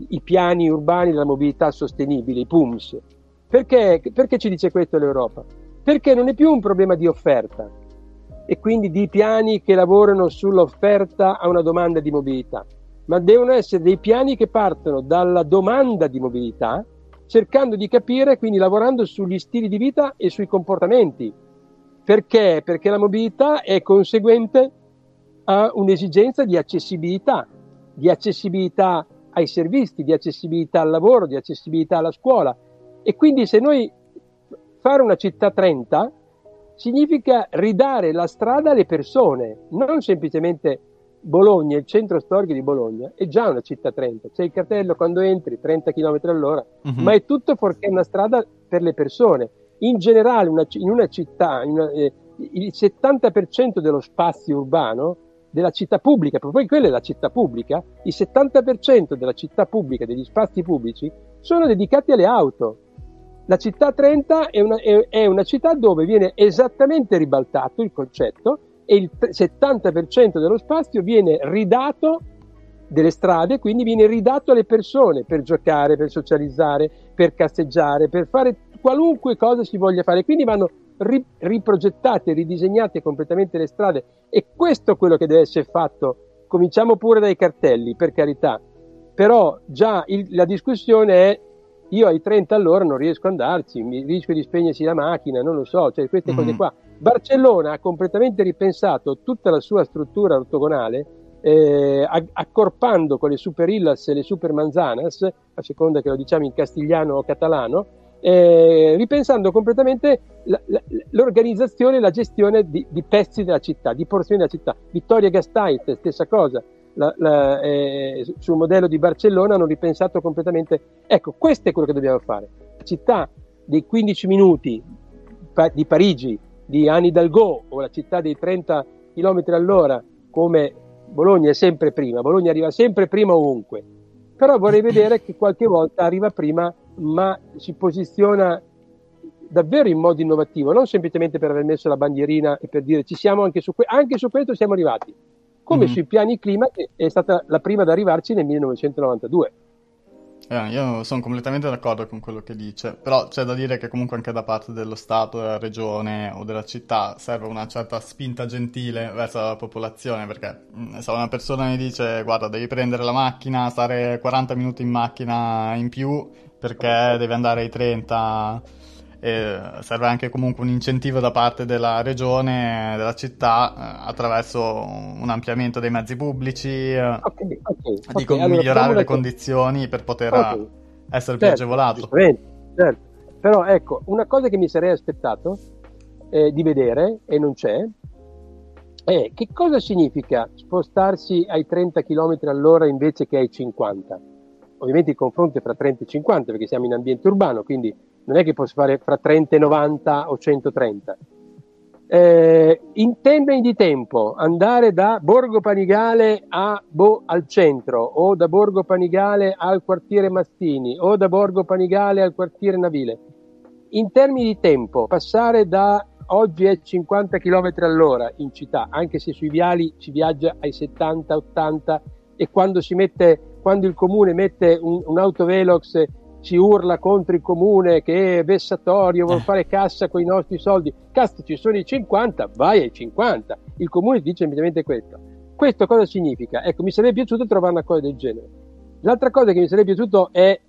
i piani urbani della mobilità sostenibile, i PUMS. Perché, perché ci dice questo l'Europa? Perché non è più un problema di offerta e quindi di piani che lavorano sull'offerta a una domanda di mobilità, ma devono essere dei piani che partono dalla domanda di mobilità, cercando di capire, quindi lavorando sugli stili di vita e sui comportamenti. Perché? Perché la mobilità è conseguente a un'esigenza di accessibilità, di accessibilità ai servizi, di accessibilità al lavoro, di accessibilità alla scuola. E quindi se noi fare una città 30 significa ridare la strada alle persone, non semplicemente Bologna, il centro storico di Bologna, è già una città 30, c'è il cartello quando entri 30 km all'ora, uh-huh. ma è tutto fuorché una strada per le persone. In generale una, in una città, in una, eh, il 70% dello spazio urbano della città pubblica, proprio quella è la città pubblica, il 70% della città pubblica, degli spazi pubblici, sono dedicati alle auto. La città 30 è una, è, è una città dove viene esattamente ribaltato il concetto e il 70% dello spazio viene ridato delle strade, quindi viene ridato alle persone per giocare, per socializzare, per casseggiare, per fare qualunque cosa si voglia fare. Quindi vanno riprogettate, ridisegnate completamente le strade e questo è quello che deve essere fatto. Cominciamo pure dai cartelli, per carità, però già il, la discussione è io ai 30 all'ora non riesco ad andarci, mi rischio di spegnersi la macchina, non lo so, cioè queste mm. cose qua. Barcellona ha completamente ripensato tutta la sua struttura ortogonale, eh, accorpando con le super illas e le super manzanas, a seconda che lo diciamo in castigliano o catalano, eh, ripensando completamente la, la, l'organizzazione e la gestione di, di, pezzi della città, di porzioni della città. Vittoria Gasteiz, stessa cosa, la, eh, sul modello di Barcellona hanno ripensato completamente. Ecco, questo è quello che dobbiamo fare. La città dei 15 minuti pa- di Parigi, di Anne Hidalgo, o la città dei 30 km all'ora, come Bologna è sempre prima, Bologna arriva sempre prima ovunque. Però vorrei vedere che qualche volta arriva prima ma si posiziona davvero in modo innovativo, non semplicemente per aver messo la bandierina e per dire ci siamo anche su, que- anche su questo siamo arrivati, come mm-hmm. sui piani clima che è stata la prima ad arrivarci nel 1992. Eh, io sono completamente d'accordo con quello che dice, però c'è da dire che comunque anche da parte dello Stato, della regione o della città serve una certa spinta gentile verso la popolazione, perché mm, se una persona mi dice guarda devi prendere la macchina, stare 40 minuti in macchina in più, perché deve andare ai 30 e serve anche comunque un incentivo da parte della regione, della città, eh, attraverso un ampliamento dei mezzi pubblici, eh, okay, okay, dico okay. migliorare allora, le condizioni per poter essere certo, più agevolato. Certo. Però ecco, una cosa che mi sarei aspettato eh, di vedere, e non c'è, è che cosa significa spostarsi ai 30 km all'ora invece che ai 50? ovviamente il confronto è fra 30 e 50 perché siamo in ambiente urbano, quindi non è che posso fare fra 30 e 90 o 130. Eh, in termini di tempo, andare da Borgo Panigale a Bo, al centro o da Borgo Panigale al quartiere Mastini o da Borgo Panigale al quartiere Navile, in termini di tempo, passare da oggi è 50 km all'ora in città, anche se sui viali si viaggia ai 70-80 e quando mette quando il comune mette un, un autovelox ci urla contro il comune che è vessatorio, vuole eh. fare cassa con i nostri soldi. Cazzo, ci sono i 50, vai ai 50. Il comune dice immediatamente questo. Questo cosa significa? Ecco, mi sarebbe piaciuto trovare una cosa del genere. L'altra cosa che mi sarebbe piaciuto è,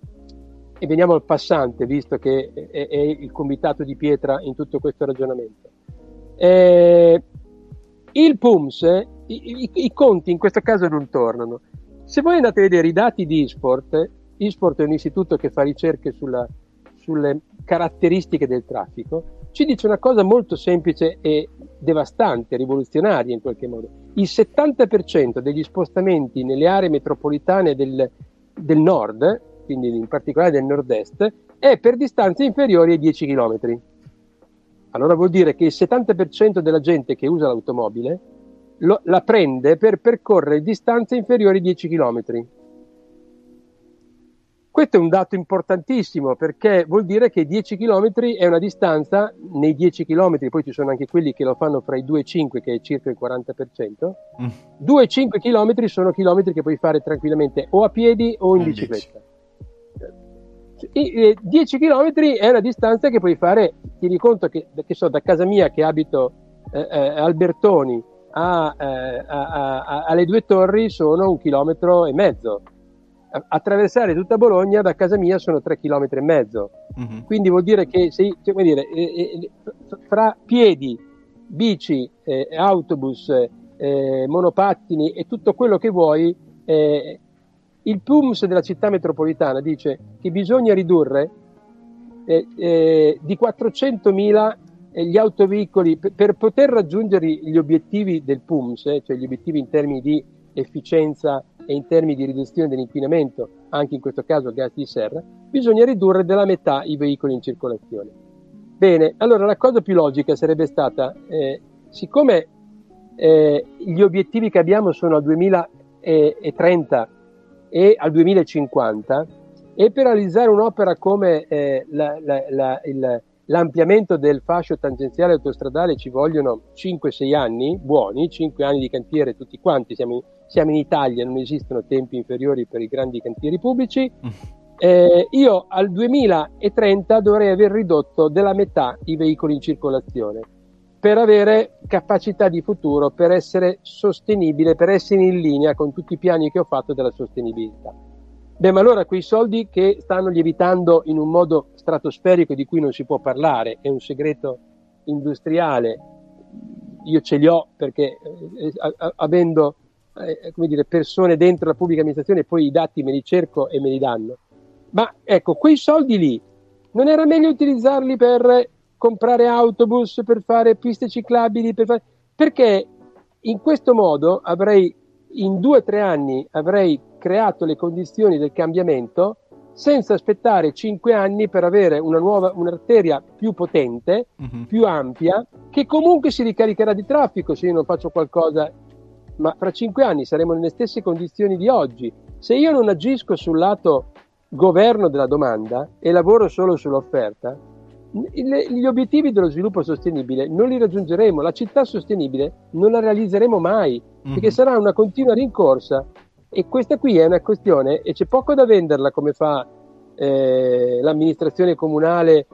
e veniamo al passante, visto che è, è il comitato di pietra in tutto questo ragionamento. Eh, il PUMS, i, i, i conti in questo caso non tornano se voi andate a vedere i dati di eSport, eSport è un istituto che fa ricerche sulla, sulle caratteristiche del traffico, ci dice una cosa molto semplice e devastante, rivoluzionaria in qualche modo. Il 70% degli spostamenti nelle aree metropolitane del, del nord, quindi in particolare del nord-est, è per distanze inferiori ai 10 km. Allora vuol dire che il 70% della gente che usa l'automobile lo, la prende per percorrere distanze inferiori a 10 km. Questo è un dato importantissimo perché vuol dire che 10 km è una distanza, nei 10 km, poi ci sono anche quelli che lo fanno fra i 2 e i 5, che è circa il 40%, mm. 2 e 5 km sono chilometri che puoi fare tranquillamente o a piedi o in bicicletta. 10 km è una distanza che puoi fare, tieni conto che, che so, da casa mia che abito eh, eh, Albertoni a, eh, a, a, alle due torri sono un chilometro e mezzo attraversare tutta Bologna da casa mia sono 3 km e mezzo. Uh-huh. Quindi vuol dire che se, cioè, vuol dire, eh, eh, fra piedi, bici, eh, autobus, eh, monopattini e tutto quello che vuoi, eh, il PUMS della città metropolitana dice che bisogna ridurre eh, di 400.000 gli autoveicoli per, per, poter raggiungere gli obiettivi del PUMS, cioè gli obiettivi in termini di efficienza e in termini di riduzione dell'inquinamento, anche in questo caso gas di serra, bisogna ridurre della metà i veicoli in circolazione. Bene, allora la cosa più logica sarebbe stata, eh, siccome eh, gli obiettivi che abbiamo sono al 2030 e al 2050, e per realizzare un'opera come eh, la, la, la, il, l'ampliamento del fascio tangenziale autostradale ci vogliono 5-6 anni buoni, 5 anni di cantiere tutti quanti, siamo, siamo, in Italia, non esistono tempi inferiori per i grandi cantieri pubblici. Mm. Eh, io al 2030 dovrei aver ridotto della metà i veicoli in circolazione per avere capacità di futuro, per essere sostenibile, per essere in linea con tutti i piani che ho fatto della sostenibilità. Beh, ma allora quei soldi che stanno lievitando in un modo stratosferico di cui non si può parlare, è un segreto industriale, io ce li ho perché eh, eh avendo eh, come dire, persone dentro la pubblica amministrazione poi i dati me li cerco e me li danno. Ma ecco, quei soldi lì non era meglio utilizzarli per comprare autobus, per fare piste ciclabili, per fare... perché in questo modo avrei in due o tre anni avrei creato le condizioni del cambiamento senza aspettare cinque anni per avere una nuova, un'arteria più potente, uh-huh. più ampia, che comunque si ricaricherà di traffico se io non faccio qualcosa, ma fra cinque anni saremo nelle stesse condizioni di oggi. Se io non agisco sul lato governo della domanda e lavoro solo sull'offerta, gli obiettivi dello sviluppo sostenibile non li raggiungeremo, la città sostenibile non la realizzeremo mai, mm-hmm. perché sarà una continua rincorsa e questa qui è una questione e c'è poco da venderla come fa eh, l'amministrazione comunale,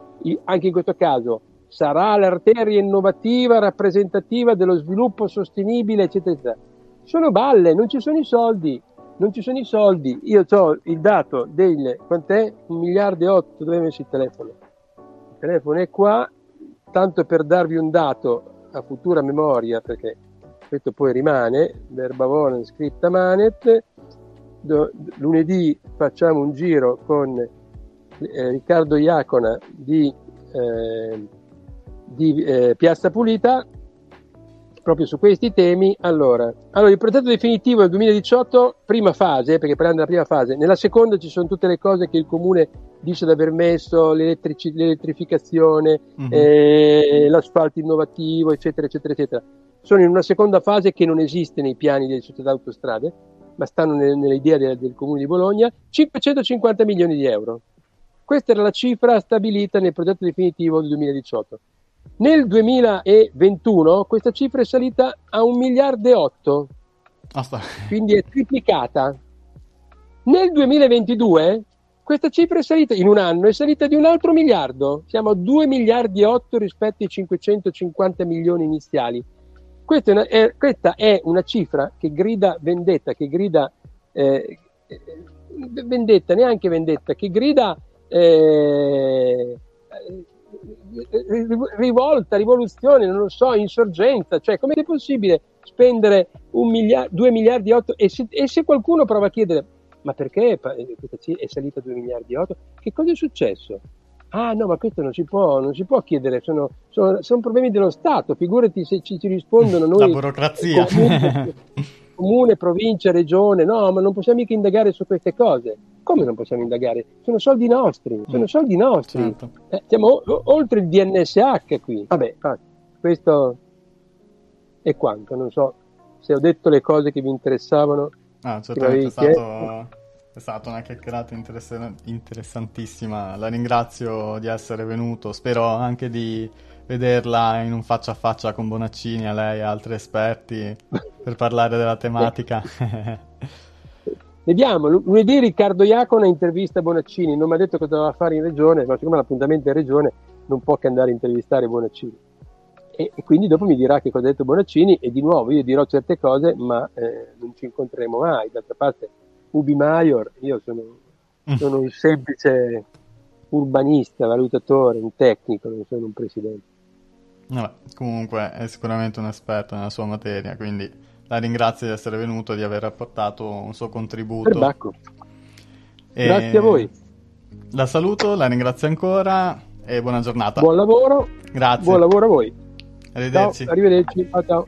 anche in questo caso sarà l'arteria innovativa, rappresentativa dello sviluppo sostenibile, eccetera, eccetera. Sono balle, non ci sono i soldi, non ci sono i soldi. Io ho il dato del, quant'è? Un miliardo e otto, dove messo il telefono? Il telefono è qua, tanto per darvi un dato a futura memoria, perché questo poi rimane, verbavolen scritta manet, Do, lunedì facciamo un giro con eh, Riccardo Iacona di, eh, di eh, Piazza Pulita proprio su questi temi. Allora, allora, il progetto definitivo il 2018, prima fase, perché parliamo della prima fase, nella seconda ci sono tutte le cose che il comune dice di aver messo, l'elettrificazione, mm-hmm. eh, l'asfalto innovativo, eccetera, eccetera, eccetera. Sono in una seconda fase che non esiste nei piani delle società autostrade, ma stanno nell'idea del, del comune di Bologna, 550 milioni di euro. Questa era la cifra stabilita nel progetto definitivo del 2018. Nel 2021 questa cifra è salita a un miliardo e otto, ah, quindi è triplicata. Nel 2022 questa cifra è salita in un anno, è salita di un altro miliardo, siamo a 2 miliardi e 8 rispetto ai 550 milioni iniziali. Questa è una, è, questa è una cifra che grida vendetta, che grida eh, vendetta, neanche vendetta, che grida eh, rivolta, rivoluzione, non lo so, insorgenza, cioè come è possibile spendere un miliardo, 2 miliardi e 8 e se, qualcuno prova a chiedere ma perché è salita a 2 miliardi e 8? Che cosa è successo? Ah no, ma questo non si può, non si può chiedere, sono, sono, sono problemi dello Stato, figurati se ci, ci rispondono (laughs) noi. La burocrazia. Comune, comune, provincia, regione, no, ma non possiamo mica indagare su queste cose. Come non possiamo indagare? Sono soldi nostri, sono mm. soldi nostri. Certo. Eh, siamo o- oltre il DNSH qui. Vabbè, ah, questo è quanto, non so se ho detto le cose che vi interessavano. Ah, certamente è, stato, è stata una chiacchierata interessantissima. La ringrazio di essere venuto. Spero anche di vederla in un faccia a faccia con Bonaccini, a lei e altri esperti per parlare della tematica. (laughs) Vediamo, lunedì Riccardo Iacona intervista Bonaccini, non mi ha detto cosa doveva fare in regione, ma siccome l'appuntamento è in regione non può che andare a intervistare Bonaccini. E, e, quindi dopo mi dirà che cosa ha detto Bonaccini e di nuovo io dirò certe cose, ma eh, non ci incontreremo mai. D'altra parte, Ubi Maior, io sono, mm. sono un semplice urbanista, valutatore, un tecnico, non sono un presidente. Vabbè, comunque è sicuramente un esperto nella sua materia, quindi la ringrazio di essere venuto e di aver apportato un suo contributo. E... Grazie a voi. La saluto, la ringrazio ancora e buona giornata. Buon lavoro. Grazie. Buon lavoro a voi. Arrivederci. Ciao, arrivederci. Ciao, ciao.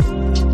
嗯。